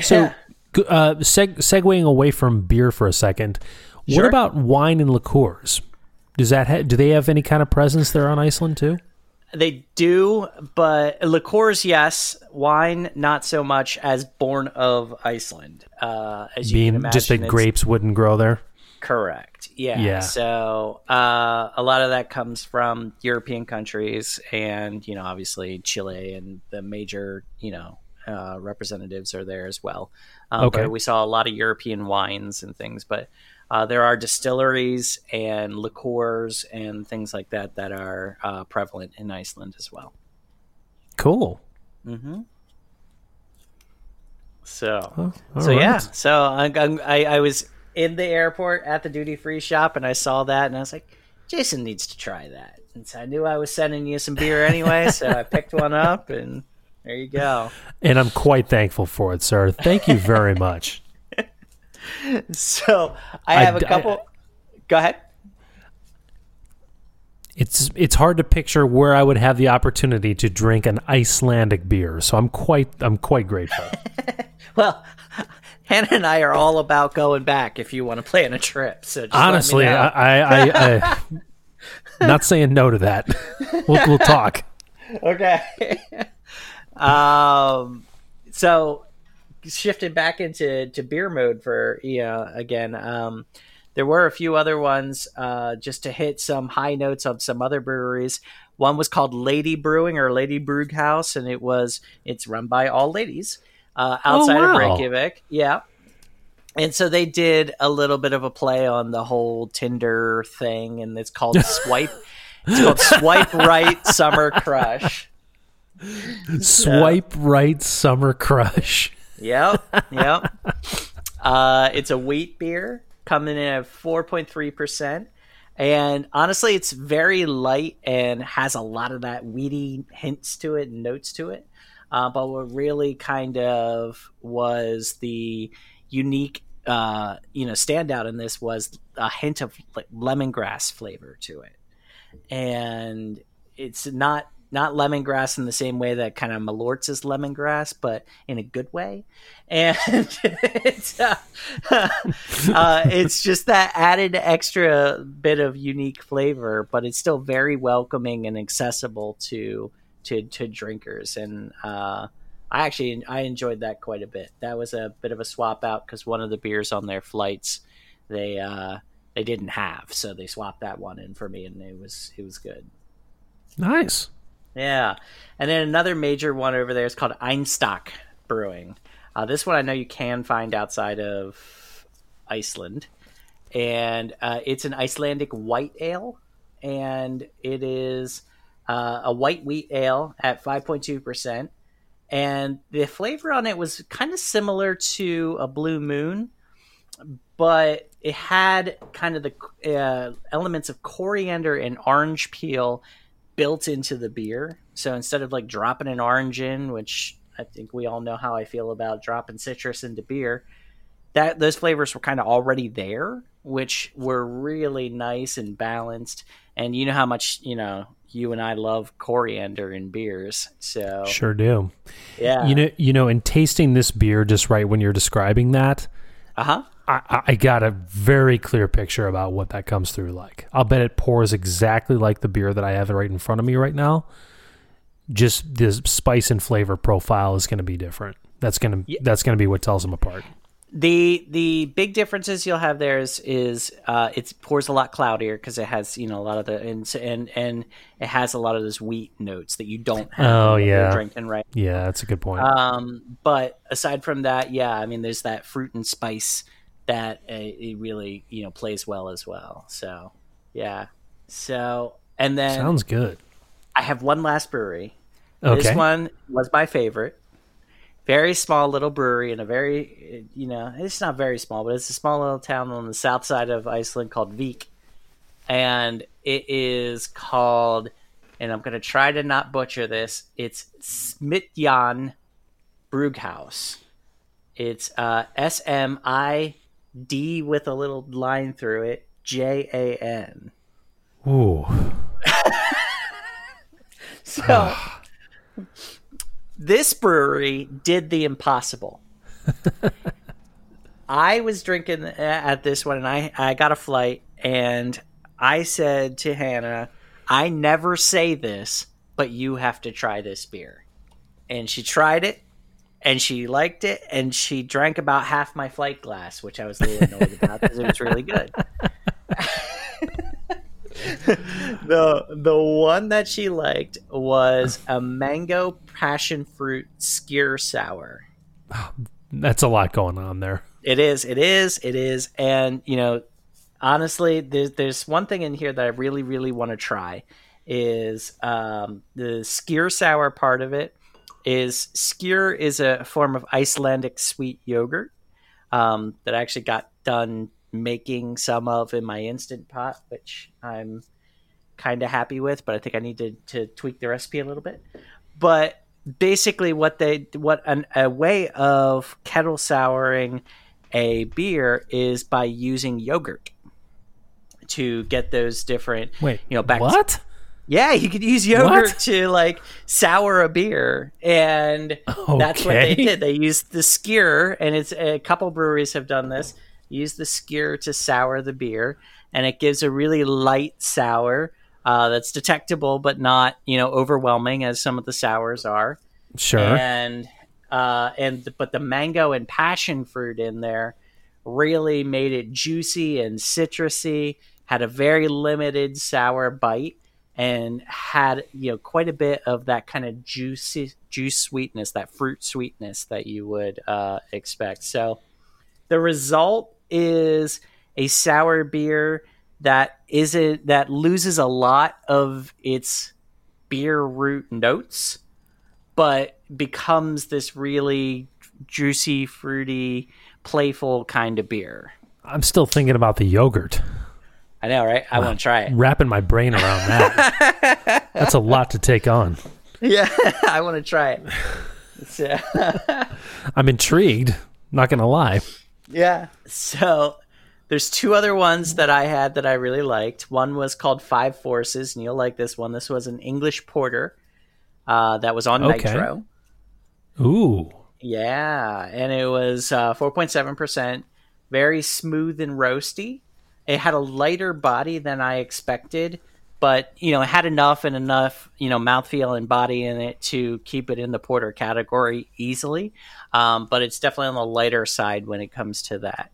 So, g- uh, seg- segueing away from beer for a second, what about wine and liqueurs? Does that ha- do they have any kind of presence there on Iceland too? They do, but liqueurs, yes. Wine, not so much as born of Iceland. Uh, as you can Being imagine, just that grapes wouldn't grow there. Correct. Yeah. Yeah. So uh, a lot of that comes from European countries, and you know, obviously Chile and the major, you know, uh, representatives are there as well. Um, Okay. But we saw a lot of European wines and things, but uh, there are distilleries and liqueurs and things like that that are uh, prevalent in Iceland as well. Cool. Mm-hmm. So. Oh, So yeah, so I, I I was in the airport at the duty free shop and I saw that and I was like, Jason needs to try that. And so I knew I was sending you some beer anyway, so I picked one up and there you go. And I'm quite thankful for it, sir. Thank you very much. So I I have a d- I- couple. go ahead. It's it's hard to picture where I would have the opportunity to drink an Icelandic beer, so I'm quite I'm quite grateful. Well, Hannah and I are all about going back if you want to plan a trip. So just Honestly. I, I, I, I not saying no to that. We'll, we'll talk. okay. um, so shifting back into to beer mode for know again. Um, there were a few other ones uh, just to hit some high notes of some other breweries. One was called Lady Brewing or Lady Brewhouse, and it was it's run by all ladies uh, outside of wow. Reykjavik. Yeah. And so they did a little bit of a play on the whole Tinder thing, and it's called Swipe. it's called Swipe Right Summer Crush. Swipe right summer crush. Yep, yep. uh, it's a wheat beer coming in at four point three percent, and honestly, it's very light and has a lot of that weedy hints to it and notes to it. Uh, but what really kind of was the unique, uh, you know, standout in this was a hint of like lemongrass flavor to it, and it's not not lemongrass in the same way that kind of Malort's is lemongrass, but in a good way. And it's, uh, uh, it's just that added extra bit of unique flavor, but it's still very welcoming and accessible to to, to drinkers. And uh, I actually I enjoyed that quite a bit. That was a bit of a swap out because one of the beers on their flights they uh, they didn't have, so they swapped that one in for me, and it was it was good. Nice. Yeah. And then another major one over there is called Einstök Brewing. Uh, this one I know you can find outside of Iceland. And uh, it's an Icelandic white ale. And it is uh, a white wheat ale at 5.2%. and the flavor on it was kind of similar to a Blue Moon, but it had kind of the uh, elements of coriander and orange peel built into the beer. So instead of like dropping an orange in, which I think we all know how I feel about dropping citrus into beer, that those flavors were kind of already there, which were really nice and balanced. And you know how much you know you and I love coriander in beers, so Sure do. yeah, You know, you know, in tasting this beer, just right when you're describing that, uh huh. I, I- got a very clear picture about what that comes through like. I'll bet it pours exactly like the beer that I have right in front of me right now. Just the spice and flavor profile is going to be different. That's going to that's going to be what tells them apart. The the big differences you'll have there is is uh, it pours a lot cloudier because it has you know a lot of the and and and it has a lot of those wheat notes that you don't have Oh, when you're yeah. drinking right. Yeah, that's a good point. Um, but aside from that, yeah, I mean, there's that fruit and spice that uh, it really you know plays well as well. So yeah, so and then Sounds good. I have one last brewery. Okay. This one was my favorite. Very small little brewery in a very, you know, it's not very small, but it's a small little town on the south side of Iceland called Vik. And it is called, and I'm going to try to not butcher this, it's Smiðjan Brughaus. It's uh, S M I D with a little line through it, J A N. Ooh. So this brewery did the impossible. I was drinking at this one and I, I got a flight and I said to Hannah, I never say this, but you have to try this beer. And she tried it and she liked it and she drank about half my flight glass, which I was a little annoyed about because it was really good. the the one that she liked was a mango passion fruit skyr sour. That's a lot going on there. It is, it is, it is, and you know, honestly, there's there's one thing in here that I really really want to try is um, the skyr sour part of it. Is skyr is a form of Icelandic sweet yogurt um, that I actually got done making some of in my instant pot, which I'm kind of happy with, but I think I need to, to tweak the recipe a little bit. But basically, what they what an, a way of kettle souring a beer is by using yogurt to get those different Wait, you know back what? yeah, you could use yogurt What? to like sour a beer, and that's what they did. They used the skyr, and it's a couple breweries have done this. Use the skyr to sour the beer, and it gives a really light sour uh, that's detectable but not you know overwhelming as some of the sours are Sure. and uh, and but the mango and passion fruit in there really made it juicy and citrusy. Had a very limited sour bite and had you know quite a bit of that kind of juicy juice sweetness, that fruit sweetness that you would uh, expect. So the result is a sour beer that isn't that loses a lot of its beer root notes but becomes this really juicy, fruity, playful kind of beer. I'm still thinking about the yogurt. I know, right? I want to try it. Wrapping my brain around that. That's a lot to take on. Yeah, I want to try it. So, I'm intrigued. Not gonna lie. yeah. So there's two other ones that I had that I really liked. One was called Five Forces, and you'll like this one. This was an English porter uh, that was on Okay. Nitro. Ooh. Yeah, and it was uh, 4.7%, very smooth and roasty. It had a lighter body than I expected, but you know, it had enough and enough, you know, mouthfeel and body in it to keep it in the porter category easily. Um, but it's definitely on the lighter side when it comes to that.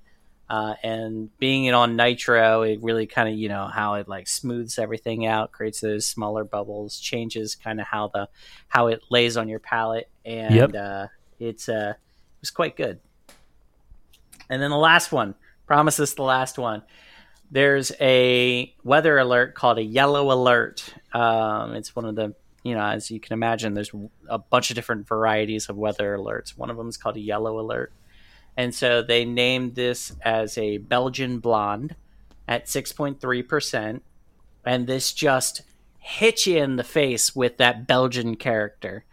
Uh, and being it on nitro, it really kind of you know how it like smooths everything out, creates those smaller bubbles, changes kind of how the how it lays on your palate, and Yep. uh, it's uh, it was quite good. And then the last one, promise this the last one. There's a weather alert called a yellow alert. Um, it's one of the you know, as you can imagine, there's a bunch of different varieties of weather alerts. One of them is called a yellow alert. And so they named this as a Belgian blonde at 6.3%. And this just hit you in the face with that Belgian character.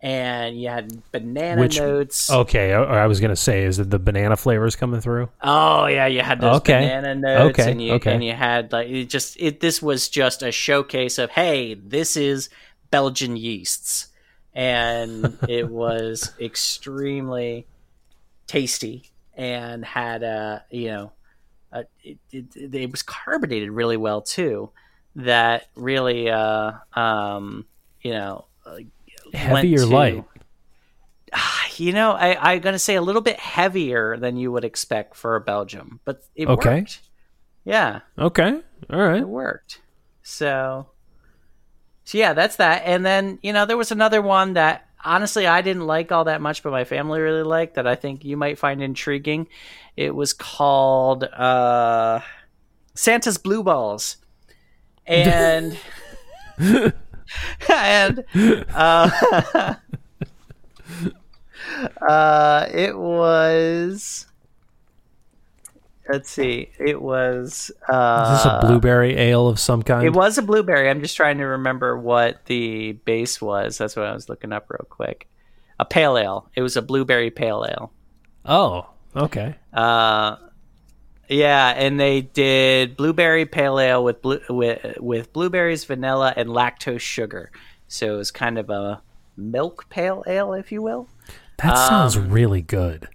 And you had banana Which- notes. Okay, I, I was gonna say, is it the banana flavors coming through? Oh yeah, you had those Okay. banana notes, Okay, and you okay. and you had like it just it. This was just a showcase of hey, this is Belgian yeasts, and it was extremely tasty and had a you know a, it, it, it was carbonated really well too. That really uh um you know uh, Heavy or to- light? you know, I, I'm going to say a little bit heavier than you would expect for Belgium, but it Okay. worked. Yeah, Okay, all right. it worked. So, so yeah, that's that. And then you know, there was another one that honestly I didn't like all that much, but my family really liked that. I think you might find intriguing. It was called uh, Santa's Blue Balls, and and uh, uh, it was. Let's see. It was. Uh, Is this a blueberry ale of some kind? it was a blueberry. I'm just trying to remember what the base was. That's what I was looking up real quick. A pale ale. It was a blueberry pale ale. Oh, okay. Uh, yeah, and they did blueberry pale ale with blue, with with blueberries, vanilla, and lactose sugar. So it was kind of a milk pale ale, if you will. That sounds really good.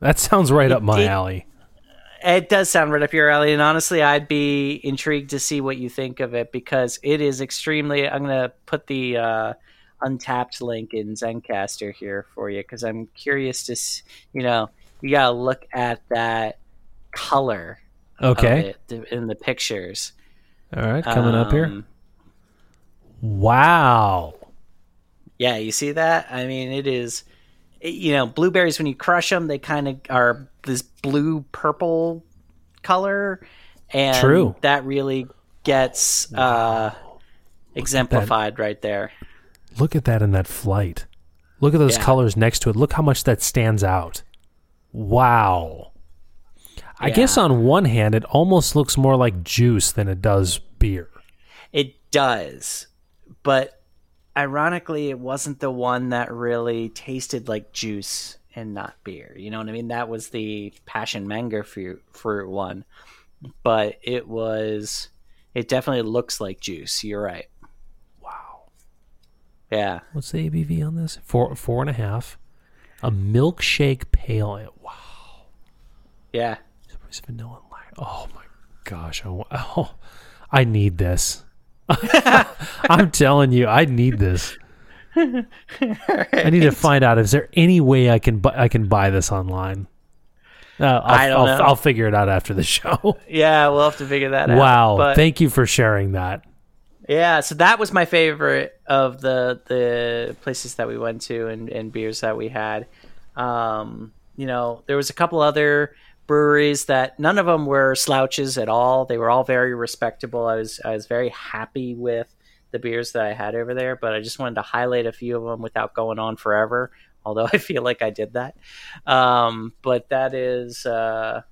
That sounds right up my Um, alley. It does sound right up your alley, and honestly, I'd be intrigued to see what you think of it because it is extremely. I'm gonna put the uh, Untappd link in Zencastr here for you because I'm curious to, you know, you gotta look at that color Okay. in the pictures. All right, coming up here. Um, Wow. Yeah, you see that? I mean, it is. You know, blueberries when you crush them, they kind of are this blue purple color, and True. that really gets uh, exemplified right there. Look at that in that flight. Look at those Yeah. colors next to it. Look how much that stands out. Wow. I guess on one hand, it almost looks more like juice than it does beer. It does, but ironically, it wasn't the one that really tasted like juice and not beer. You know what I mean? That was the passion mango fruit, fruit one, but it was. It definitely looks like juice. You're right. Wow. Yeah. What's the ABV on this? Four, four and a half. A milkshake pale ale. Wow. Yeah. It's vanilla and lac- Oh my gosh. I, wa- oh, I need this. I'm telling you, I need this. I need to find out is there any way I can bu- I can buy this online. Uh, I'll, I don't I'll, know. I'll figure it out after the show. Yeah, we'll have to figure that out. wow! But, Thank you for sharing that. yeah, so that was my favorite of the the places that we went to and, and beers that we had. Um, you know, there was a couple other breweries that none of them were slouches at all. They were all very respectable. I was I was very happy with the beers that I had over there, but I just wanted to highlight a few of them without going on forever. Although I feel like I did that, um, but that is uh,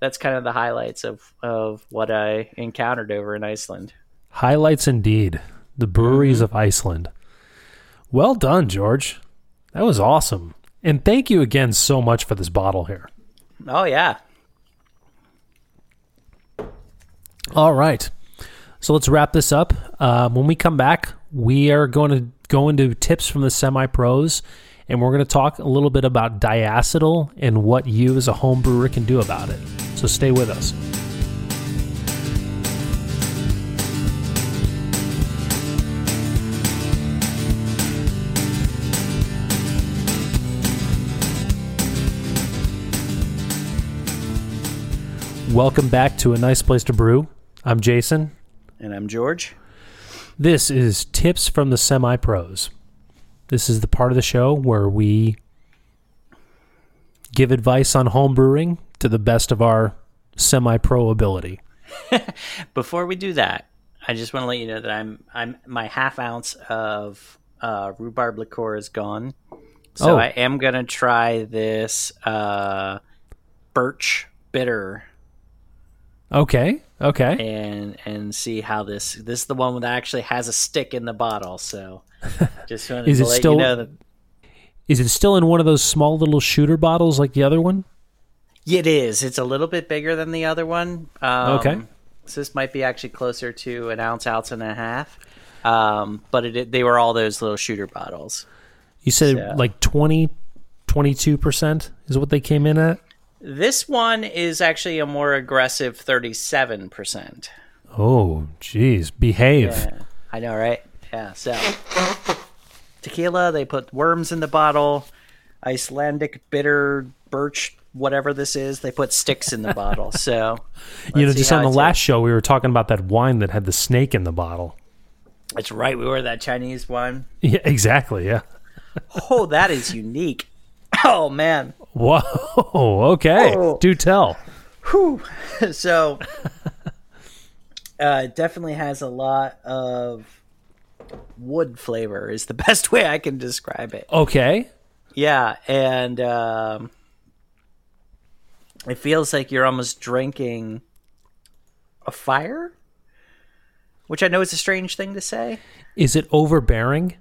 that's kind of the highlights of of what I encountered over in Iceland. Highlights indeed. The breweries of Iceland. Well done, George. That was awesome. And thank you again so much for this bottle here. Oh yeah, All right. So let's wrap this up. Uh, when we come back, we are going to go into tips from the semi pros, and we're going to talk a little bit about diacetyl and what you as a home brewer can do about it. So stay with us. Welcome back to a nice place to brew. I'm Jason. and I'm George. This is Tips from the Semi Pros. This is the part of the show where we give advice on home brewing to the best of our semi pro ability. Before we do that, I just want to let you know that I'm I'm my half ounce of uh, rhubarb liqueur is gone, so Oh. I am gonna try this uh, birch bitter Okay. Okay. and and see how this this is the one that actually has a stick in the bottle. So just wanted Is to it let still- you know that Is it still in one of those small little shooter bottles like the other one? it is. It's a little bit bigger than the other one. Um, Okay. So this might be actually closer to an ounce, ounce and a half. Um, but it, they were all those little shooter bottles. You said So- like 20, 22% is what they came in at? This one is actually a more aggressive 37%. Oh, geez. Behave. Yeah, I know, right? Yeah, so tequila, they put worms in the bottle. Icelandic bitter birch, whatever this is, they put sticks in the bottle. So, you know, just on the last show, we were talking about that wine that had the snake in the bottle. That's right, we were that Chinese one. Yeah, exactly. Yeah. Oh, that is unique. Oh, man. Whoa. Okay. Oh. Do tell. so uh, it definitely has a lot of wood flavor is the best way i can describe it Okay. yeah and um, it feels like you're almost drinking a fire which i know is a strange thing to say Is it overbearing?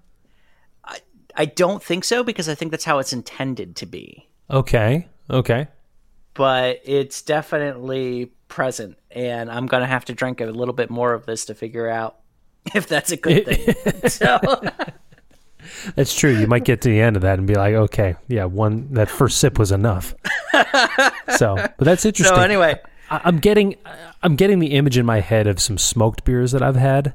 I don't think so because i think that's how it's intended to be Okay. Okay. but it's definitely present and i'm gonna have to drink a little bit more of this to figure out if that's a good thing so That's true. You might get to the end of that and be like, okay, yeah, one that first sip was enough. so, but that's interesting. so anyway I, I'm getting, I'm getting the image in my head of some smoked beers that I've had.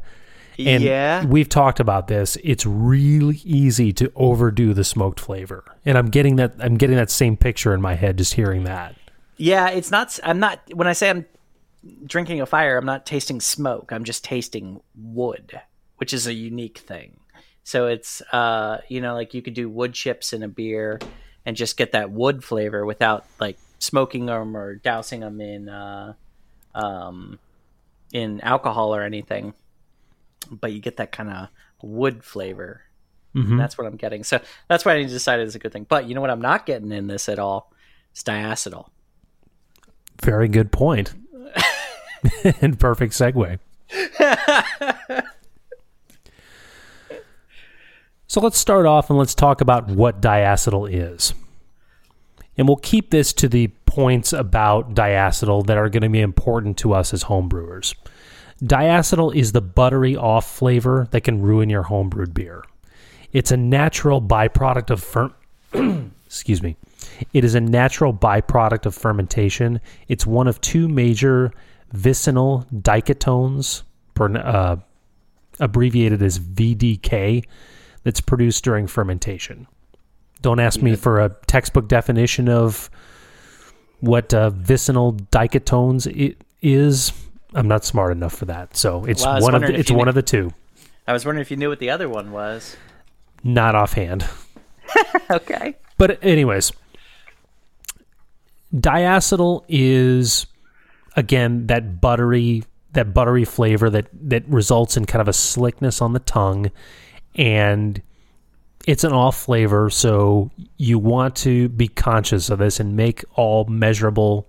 And yeah we've talked about this. It's really easy to overdo the smoked flavor, and I'm getting that. I'm getting that same picture in my head just hearing that. yeah it's not i'm not when i say i'm drinking a fire i'm not tasting smoke i'm just tasting wood which is a unique thing so it's uh you know like you could do wood chips in a beer and just get that wood flavor without like smoking them or dousing them in uh um in alcohol or anything but you get that kind of wood flavor And that's what i'm getting so that's why i decided it's a good thing but you know what i'm not getting in this at all it's diacetyl Very good point. and perfect segue. so let's start off and let's talk about what diacetyl is. And we'll keep this to the points about diacetyl that are going to be important to us as homebrewers. Diacetyl is the buttery off flavor that can ruin your homebrewed beer. It's a natural byproduct of fer- excuse me. It is a natural byproduct of fermentation. It's one of two major vicinal diketones, uh, abbreviated as VDK, that's produced during fermentation. Don't ask me for a textbook definition of what uh, vicinal diketones i- is. I'm not smart enough for that. So it's Well, one of the, it's one knew- of the two. I was wondering if you knew what the other one was. Not offhand. Okay. But anyways, diacetyl is again that buttery that buttery flavor that that results in kind of a slickness on the tongue and it's an off flavor so you want to be conscious of this and make all measurable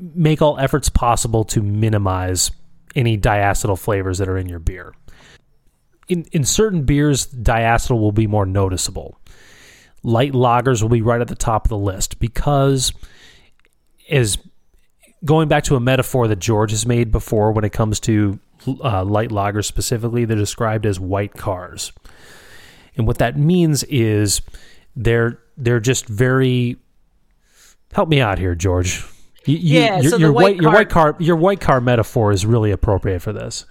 make all efforts possible to minimize any diacetyl flavors that are in your beer. In in certain beers diacetyl will be more noticeable light lagers will be right at the top of the list because as going back to a metaphor that George has made before when it comes to uh, light lagers specifically, they're described as white cars. And what that means is they're they're just very help me out here, George. You, you- Yeah, your, so the your white white your car- white car your white car metaphor is really appropriate for this.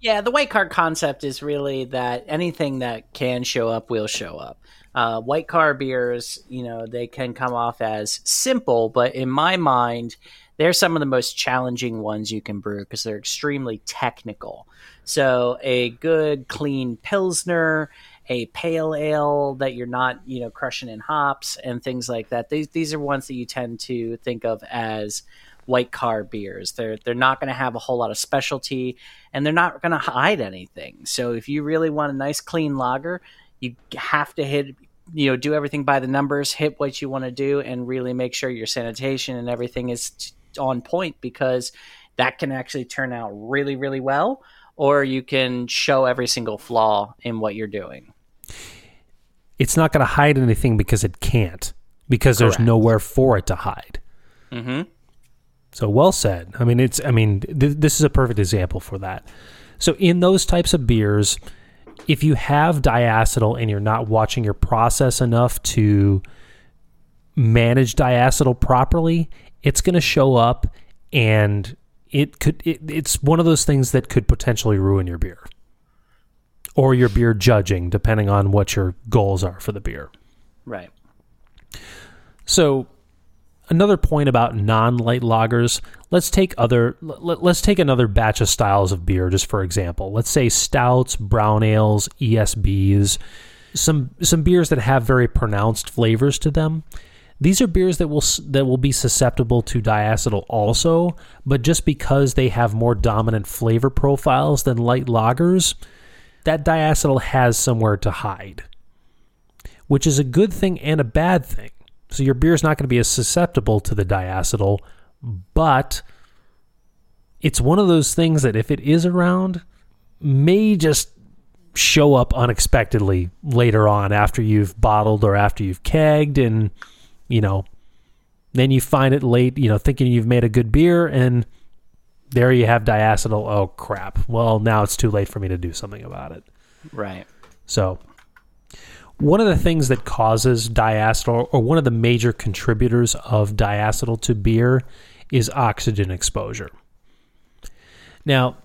Yeah, the white card concept is really that anything that can show up will show up. Uh, white car beers, you know, they can come off as simple, but in my mind, they're some of the most challenging ones you can brew because they're extremely technical. So a good clean pilsner, a pale ale that you're not, you know, crushing in hops and things like that. These these are ones that you tend to think of as white car beers. They're they're not going to have a whole lot of specialty, and they're not going to hide anything. So if you really want a nice clean lager, you have to hit you know do everything by the numbers, hit what you want to do, and really make sure your sanitation and everything is on point because that can actually turn out really really well, or you can show every single flaw in what you're doing. It's not going to hide anything because it can't, because there's nowhere for it to hide. Mm-hmm. So well said. I mean, it's. I mean, th- this is a perfect example for that. So in those types of beers, if you have diacetyl and you're not watching your process enough to manage diacetyl properly, it's going to show up, and it could. It, it's one of those things that could potentially ruin your beer, or your beer judging, depending on what your goals are for the beer. Right. So, another point about non-light lagers. Let's take other. Let, let's take another batch of styles of beer, just for example. Let's say stouts, brown ales, ESBs, some some beers that have very pronounced flavors to them. These are beers that will that will be susceptible to diacetyl also, but just because they have more dominant flavor profiles than light lagers, that diacetyl has somewhere to hide, which is a good thing and a bad thing. So your beer is not going to be as susceptible to the diacetyl, but it's one of those things that if it is around, may just show up unexpectedly later on after you've bottled or after you've kegged and you know then you find it late you know thinking you've made a good beer and there you have diacetyl oh crap well now it's too late for me to do something about it Right. so, one of the things that causes diacetyl, or one of the major contributors of diacetyl to beer, is oxygen exposure. Now,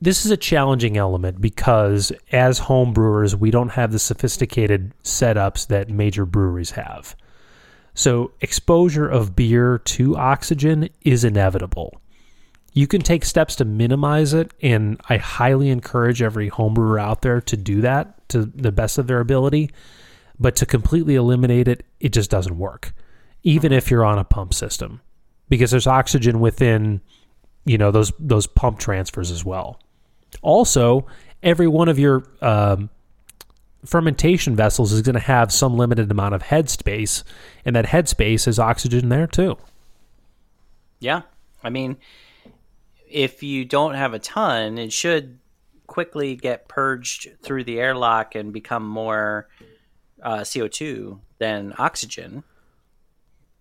this is a challenging element because as home brewers, we don't have the sophisticated setups that major breweries have. So, exposure of beer to oxygen is inevitable. You can take steps to minimize it, and I highly encourage every homebrewer out there to do that to the best of their ability. But to completely eliminate it, it just doesn't work, even if you're on a pump system, because there's oxygen within, you know, those those pump transfers as well. Also, every one of your um, fermentation vessels is going to have some limited amount of headspace, and that head space is oxygen there too. Yeah. I mean, if you don't have a ton, it should quickly get purged through the airlock and become more uh, CO2 than oxygen.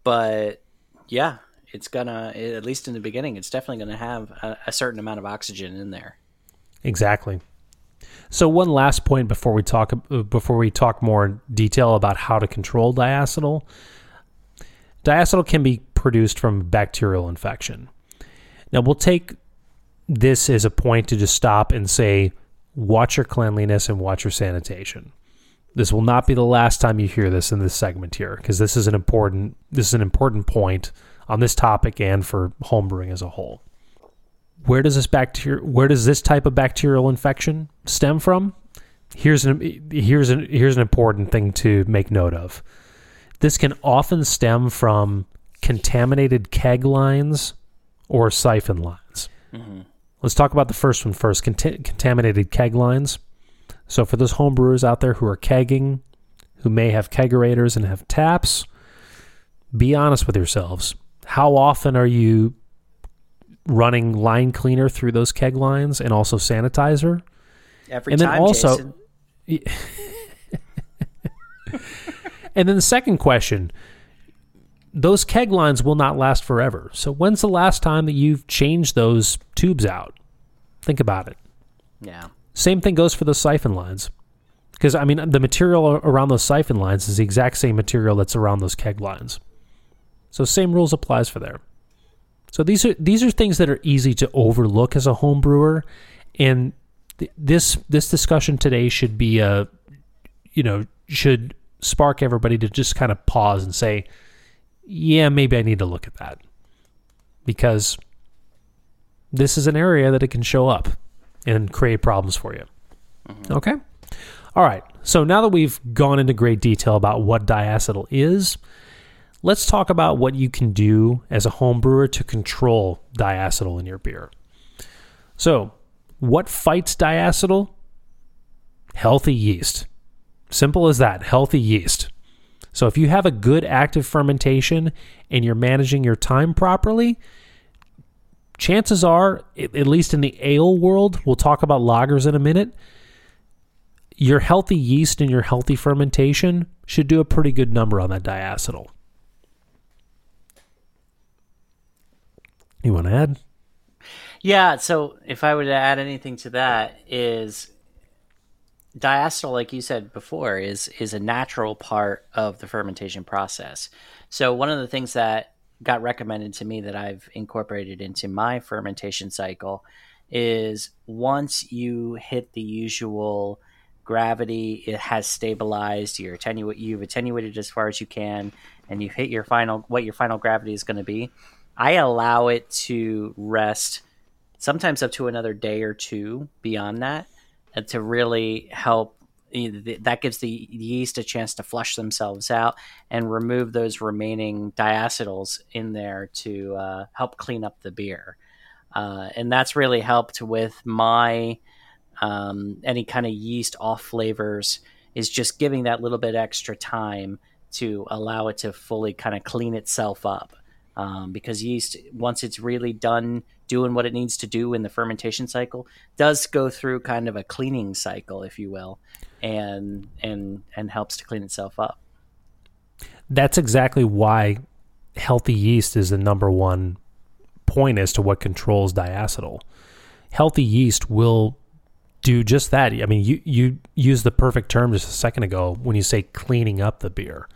But yeah, it's gonna, at least in the beginning, it's definitely to have a, a certain amount of oxygen in there. Exactly. So one last point before we talk before we talk more detail about how to control diacetyl. Diacetyl can be produced from bacterial infection. Now we'll take this is a point to just stop and say watch your cleanliness and watch your sanitation. This will not be the last time you hear this in this segment here because this is an important this is an important point on this topic and for homebrewing as a whole. Where does this bacteria where does this type of bacterial infection stem from? Here's an here's an here's an important thing to make note of. This can often stem from contaminated keg lines or siphon lines mm-hmm. Let's talk about the first one first Cont- contaminated keg lines so for those home brewers out there who are kegging who may have kegerators and have taps be honest with yourselves how often are you running line cleaner through those keg lines and also sanitizer. Every And then also-. And then the second question those keg lines will not last forever. So, when's the last time that you've changed those tubes out? Think about it. yeah. Same thing goes for the siphon lines. Because, I mean, the material around those siphon lines is the exact same material that's around those keg lines. So, same rules applies for there. So these are these are things that are easy to overlook as a home brewer, and th- this this discussion today should be a, you know, should spark everybody to just kind of pause and say, yeah, maybe I need to look at that, because this is an area that it can show up and create problems for you. Mm-hmm. Okay, all right. So now that we've gone into great detail about what diacetyl is, let's talk about what you can do as a home brewer to control diacetyl in your beer. So, what fights diacetyl? Healthy yeast. Simple as that, healthy yeast. So, if you have a good active fermentation and you're managing your time properly, chances are, at least in the ale world, we'll talk about lagers in a minute, your healthy yeast and your healthy fermentation should do a pretty good number on that diacetyl. You want to add? Yeah, so if I were to add anything to that is diacetyl like you said before is is a natural part of the fermentation process. So one of the things that got recommended to me that I've incorporated into my fermentation cycle is once you hit the usual gravity, it has stabilized, you're attenuate you've attenuated as far as you can, and you've hit your final what your final gravity is going to be I allow it to rest sometimes up to another day or two beyond that to really help that gives the yeast a chance to flush themselves out and remove those remaining diacetyls in there to uh, help clean up the beer. Uh, and that's really helped with my um, any kind of yeast off flavors is just giving that little bit extra time to allow it to fully kind of clean itself up um, because yeast, once it's really done doing what it needs to do in the fermentation cycle, does go through kind of a cleaning cycle, if you will, and and and helps to clean itself up. That's exactly why healthy yeast is the number one point as to what controls diacetyl. Healthy yeast will do just that. I mean, you you used the perfect term just a second ago when you say cleaning up the beer.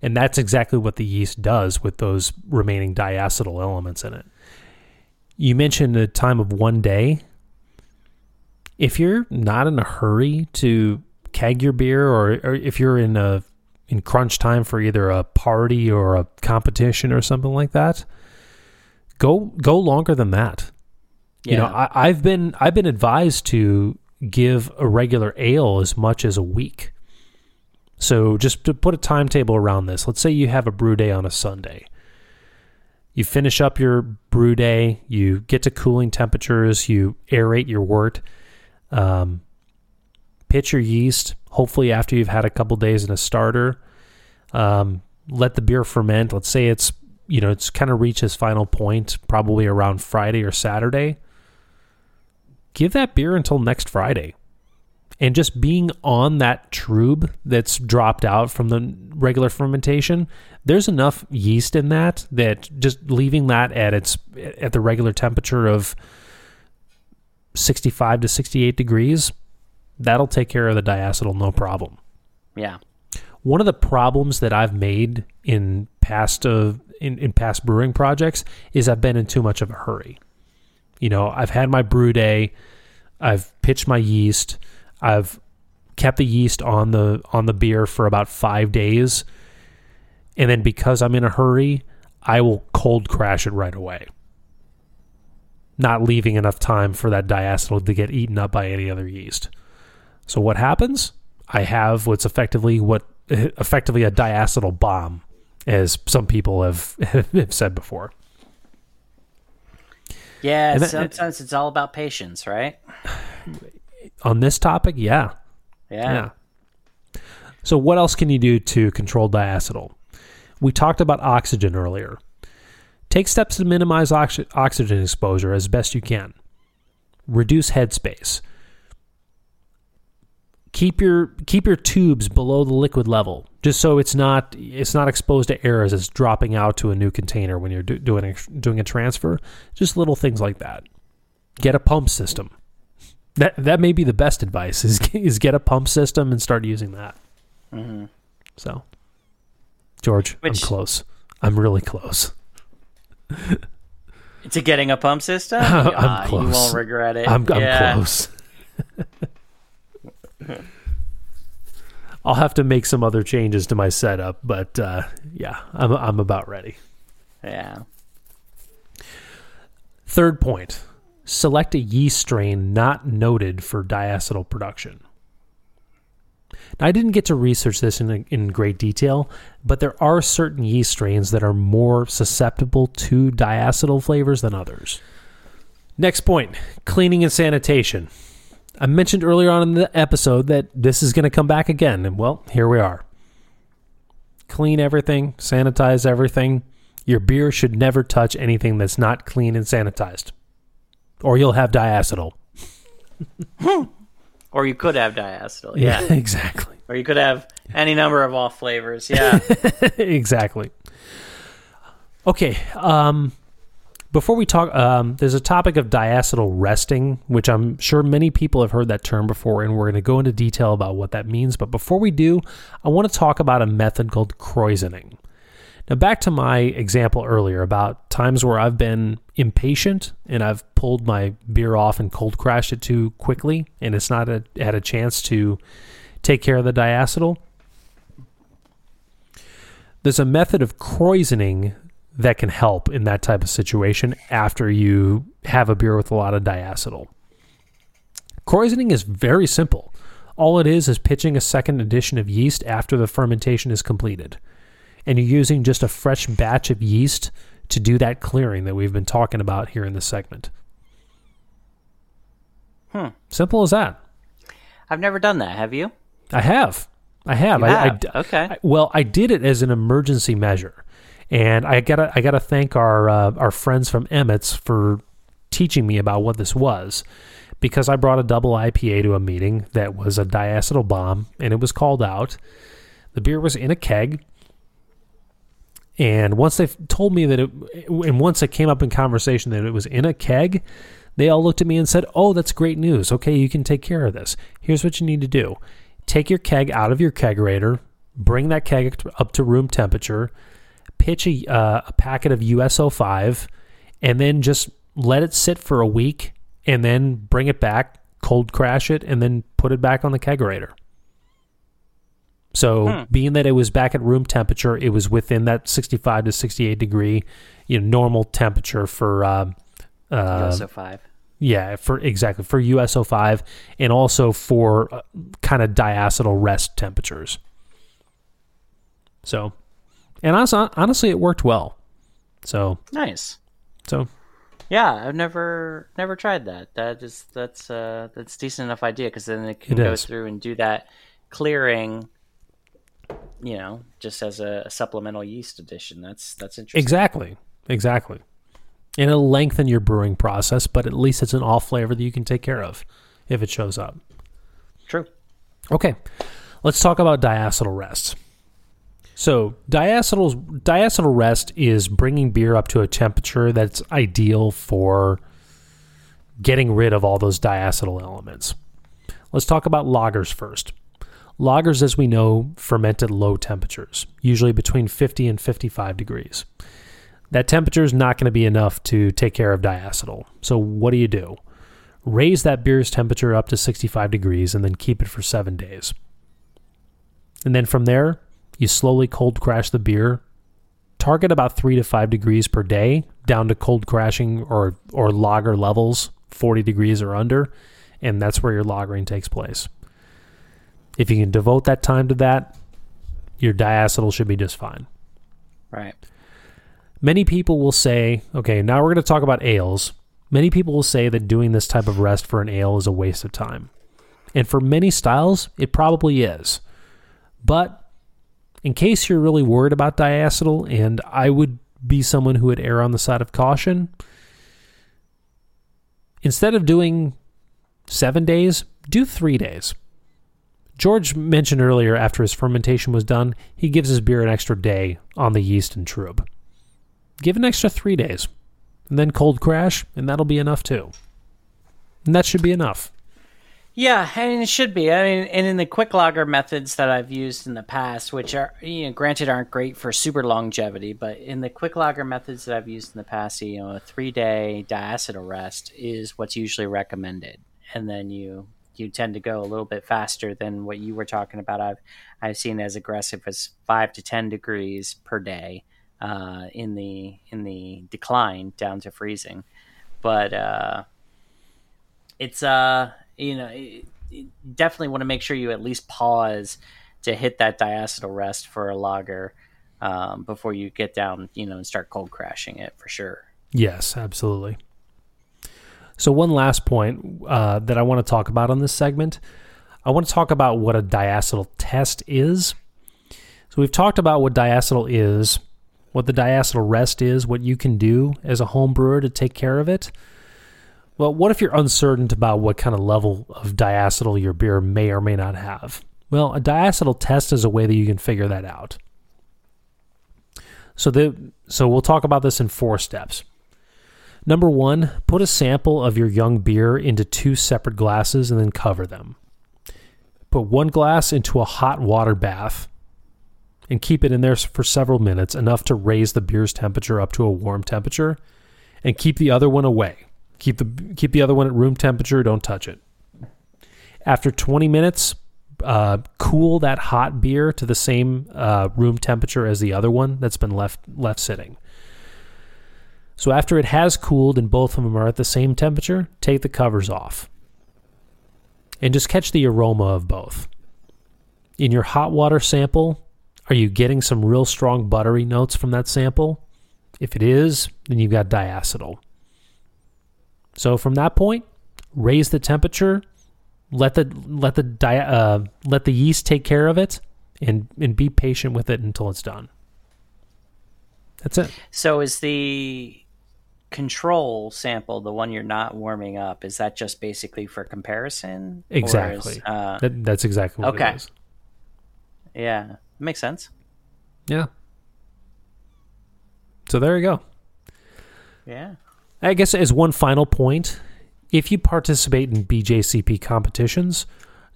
And that's exactly what the yeast does with those remaining diacetyl elements in it. You mentioned a time of one day. If you're not in a hurry to keg your beer, or, or if you're in a in crunch time for either a party or a competition or something like that, go go longer than that. Yeah. You know, I, I've been I've been advised to give a regular ale as much as a week. So just to put a timetable around this, let's say you have a brew day on a Sunday. You finish up your brew day, you get to cooling temperatures, you aerate your wort, um, pitch your yeast, hopefully after you've had a couple days in a starter. Um, let the beer ferment. Let's say it's you know it's kind of reached its final point probably around Friday or Saturday. Give that beer until next Friday and just being on that trub that's dropped out from the regular fermentation there's enough yeast in that that just leaving that at its at the regular temperature of 65 to 68 degrees that'll take care of the diacetyl no problem. Yeah. One of the problems that i've made in past uh, in, in past brewing projects is i've been in too much of a hurry. You know i've had my brew day i've pitched my yeast I've kept the yeast on the on the beer for about five days, and then because I'm in a hurry, I will cold crash it right away, not leaving enough time for that diacetyl to get eaten up by any other yeast. So what happens? I have what's effectively what effectively a diacetyl bomb, as some people have have said before. Yeah, sometimes it's all about patience, right? on this topic, yeah. Yeah. Yeah. So what else can you do to control diacetyl? We talked about oxygen earlier. Take steps to minimize oxy- oxygen exposure as best you can. Reduce headspace. Keep your keep your tubes below the liquid level, just so it's not it's not exposed to air as it's dropping out to a new container when you're do, doing a, doing a transfer. Just little things like that. Get a pump system. That that may be the best advice is is get a pump system and start using that. Mm-hmm. So, George, Which, I'm close. I'm really close. to getting a pump system, I'm uh, close. You won't regret it. I'm, I'm yeah. close. I'll have to make some other changes to my setup, but uh, yeah, I'm I'm about ready. Yeah. Third point select a yeast strain not noted for diacetyl production. Now, I didn't get to research this in, in great detail, but there are certain yeast strains that are more susceptible to diacetyl flavors than others. Next point cleaning and sanitation. I mentioned earlier on in the episode that this is going to come back again, and well, here we are. Clean everything, sanitize everything. Your beer should never touch anything that's not clean and sanitized, or you'll have diacetyl. Or you could have diacetyl. Yeah. exactly. or you could have any number of off flavors. Yeah. exactly. Okay. Um, before we talk, um, there's a topic of diacetyl resting, which I'm sure many people have heard that term before, and we're going to go into detail about what that means. But before we do, I want to talk about a method called krausening. Now, back to my example earlier about times where I've been impatient and I've pulled my beer off and cold crashed it too quickly, and it's not a, had a chance to take care of the diacetyl. There's a method of krausening that can help in that type of situation after you have a beer with a lot of diacetyl. Krausening is very simple. All it is is pitching a second addition of yeast after the fermentation is completed and you're using just a fresh batch of yeast to do that clearing that we've been talking about here in this segment. Hmm. Simple as that. I've never done that. Have you? I have. I have. You I, have? I- okay. I- well, I did it as an emergency measure, and I gotta I gotta thank our uh, our friends from Emmett's for teaching me about what this was, because I brought a double IPA to a meeting that was a diacetyl bomb, and it was called out. The beer was in a keg, and once they told me that it, and once it came up in conversation that it was in a keg, they all looked at me and said, "Oh, that's great news. Okay, you can take care of this. Here's what you need to do: take your keg out of your kegerator, bring that keg up to room temperature, pitch a, uh, a packet of US-05, and then just let it sit for a week, and then bring it back, cold crash it, and then put it back on the kegerator." So, Hmm. being that it was back at room temperature, it was within that 65 to 68 degree, you know, normal temperature for, uh, uh, US-05. yeah, for exactly for US-05 and also for uh, kind of diacetyl rest temperatures. So, and honestly, honestly, it worked well. So, Nice. so Yeah, I've never never tried that. That is that's uh that's decent enough idea because then it can It go is. through and do that clearing. You know, just as a, a supplemental yeast addition. That's that's interesting. exactly, exactly, and it'll lengthen your brewing process, but at least it's an off flavor that you can take care of if it shows up. True. Okay, let's talk about diacetyl rest. So diacetyl diacetyl rest is bringing beer up to a temperature that's ideal for getting rid of all those diacetyl elements. Let's talk about lagers first. Lagers, as we know, ferment at low temperatures, usually between 50 and 55 degrees. That temperature is not going to be enough to take care of diacetyl. So, what do you do? Raise that beer's temperature up to 65 degrees and then keep it for seven days. And then from there, you slowly cold crash the beer. Target about three to five degrees per day, down to cold crashing or, or lager levels, 40 degrees or under, and that's where your lagering takes place. If you can devote that time to that, your diacetyl should be just fine. Right. Many people will say, okay, now we're going to talk about ales. Many people will say that doing this type of rest for an ale is a waste of time. And for many styles, it probably is. But in case you're really worried about diacetyl, and I would be someone who would err on the side of caution, instead of doing seven days, do three days. George mentioned earlier after his fermentation was done, he gives his beer an extra day on the yeast and trub. Give an extra three days, and then cold crash, and that'll be enough too. And that should be enough. Yeah, mean it should be. I mean, and in the quick lager methods that I've used in the past, which are you know, granted aren't great for super longevity, but in the quick lager methods that I've used in the past, you know, a three day diacetyl rest is what's usually recommended, and then you you tend to go a little bit faster than what you were talking about. I've I've seen as aggressive as five to ten degrees per day uh, in the in the decline down to freezing, but. Uh, it's uh you know it, definitely want to make sure you at least pause to hit that diacetyl rest for a lager um, before you get down, you know, and start cold crashing it for sure. Yes, absolutely. So, one last point uh, that I want to talk about on this segment I want to talk about what a diacetyl test is. So, we've talked about what diacetyl is, what the diacetyl rest is, what you can do as a home brewer to take care of it. Well, what if you're uncertain about what kind of level of diacetyl your beer may or may not have? Well, a diacetyl test is a way that you can figure that out. So the so we'll talk about this in four steps. Number 1, put a sample of your young beer into two separate glasses and then cover them. Put one glass into a hot water bath and keep it in there for several minutes, enough to raise the beer's temperature up to a warm temperature, and keep the other one away. Keep the keep the other one at room temperature, don't touch it. After 20 minutes, uh, cool that hot beer to the same uh, room temperature as the other one that's been left left sitting. So after it has cooled and both of them are at the same temperature, take the covers off. And just catch the aroma of both. In your hot water sample, are you getting some real strong buttery notes from that sample? If it is, then you've got diacetyl. So from that point, raise the temperature let the let the di- uh, let the yeast take care of it and and be patient with it until it's done that's it so is the control sample the one you're not warming up is that just basically for comparison? Exactly is, uh, that, that's exactly what okay. it is. Yeah makes sense. Yeah. So there you go. Yeah. I guess as one final point if you participate in BJCP competitions,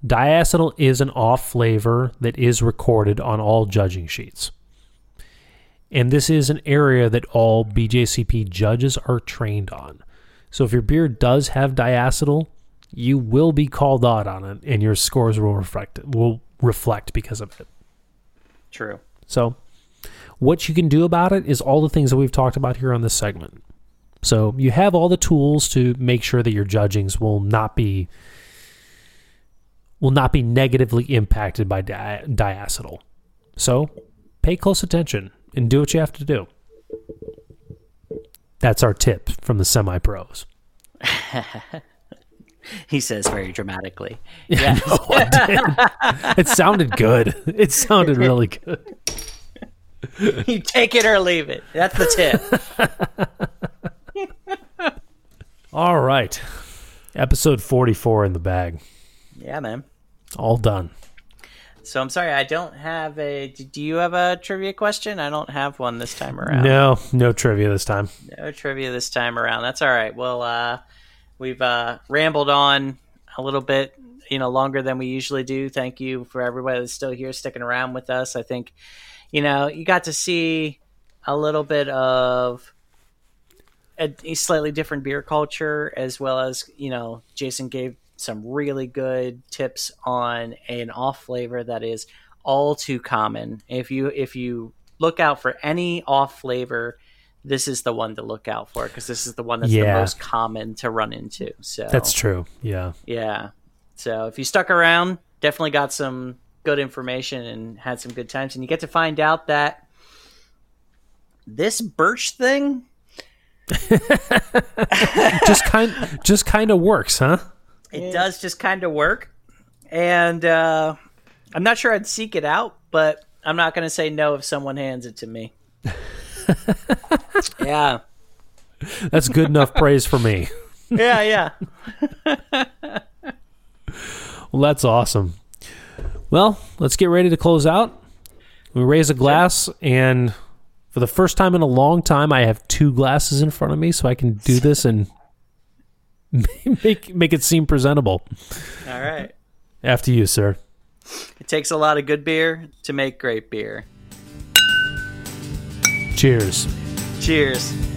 diacetyl is an off flavor that is recorded on all judging sheets. And this is an area that all BJCP judges are trained on. So if your beer does have diacetyl, you will be called out on it and your scores will reflect will reflect because of it. True. So what you can do about it is all the things that we've talked about here on this segment. So you have all the tools to make sure that your judgings will not be will not be negatively impacted by di- diacetyl. So pay close attention and do what you have to do. That's our tip from the semi pros. he says very dramatically. Yeah, it sounded good. It sounded really good. you take it or leave it. That's the tip. All right. Episode 44 in the bag. Yeah, man. All done. So I'm sorry, I don't have a. Do you have a trivia question? I don't have one this time around. No, no trivia this time. No trivia this time around. That's all right. Well, uh, we've uh, rambled on a little bit, you know, longer than we usually do. Thank you for everybody that's still here, sticking around with us. I think, you know, you got to see a little bit of a, a slightly different beer culture, as well as you know, Jason gave some really good tips on an off flavor that is all too common. If you if you look out for any off flavor, this is the one to look out for because this is the one that's yeah. the most common to run into. So that's true. Yeah, yeah. So if you stuck around, definitely got some good information and had some good times, and you get to find out that this birch thing just kind just kind of works, huh? It does just kind of work. And uh, I'm not sure I'd seek it out, but I'm not going to say no if someone hands it to me. yeah. That's good enough praise for me. yeah, yeah. well, that's awesome. Well, let's get ready to close out. We raise a glass and for the first time in a long time, I have two glasses in front of me, so I can do this and make make it seem presentable. All right. After you, sir. It takes a lot of good beer to make great beer. Cheers. Cheers.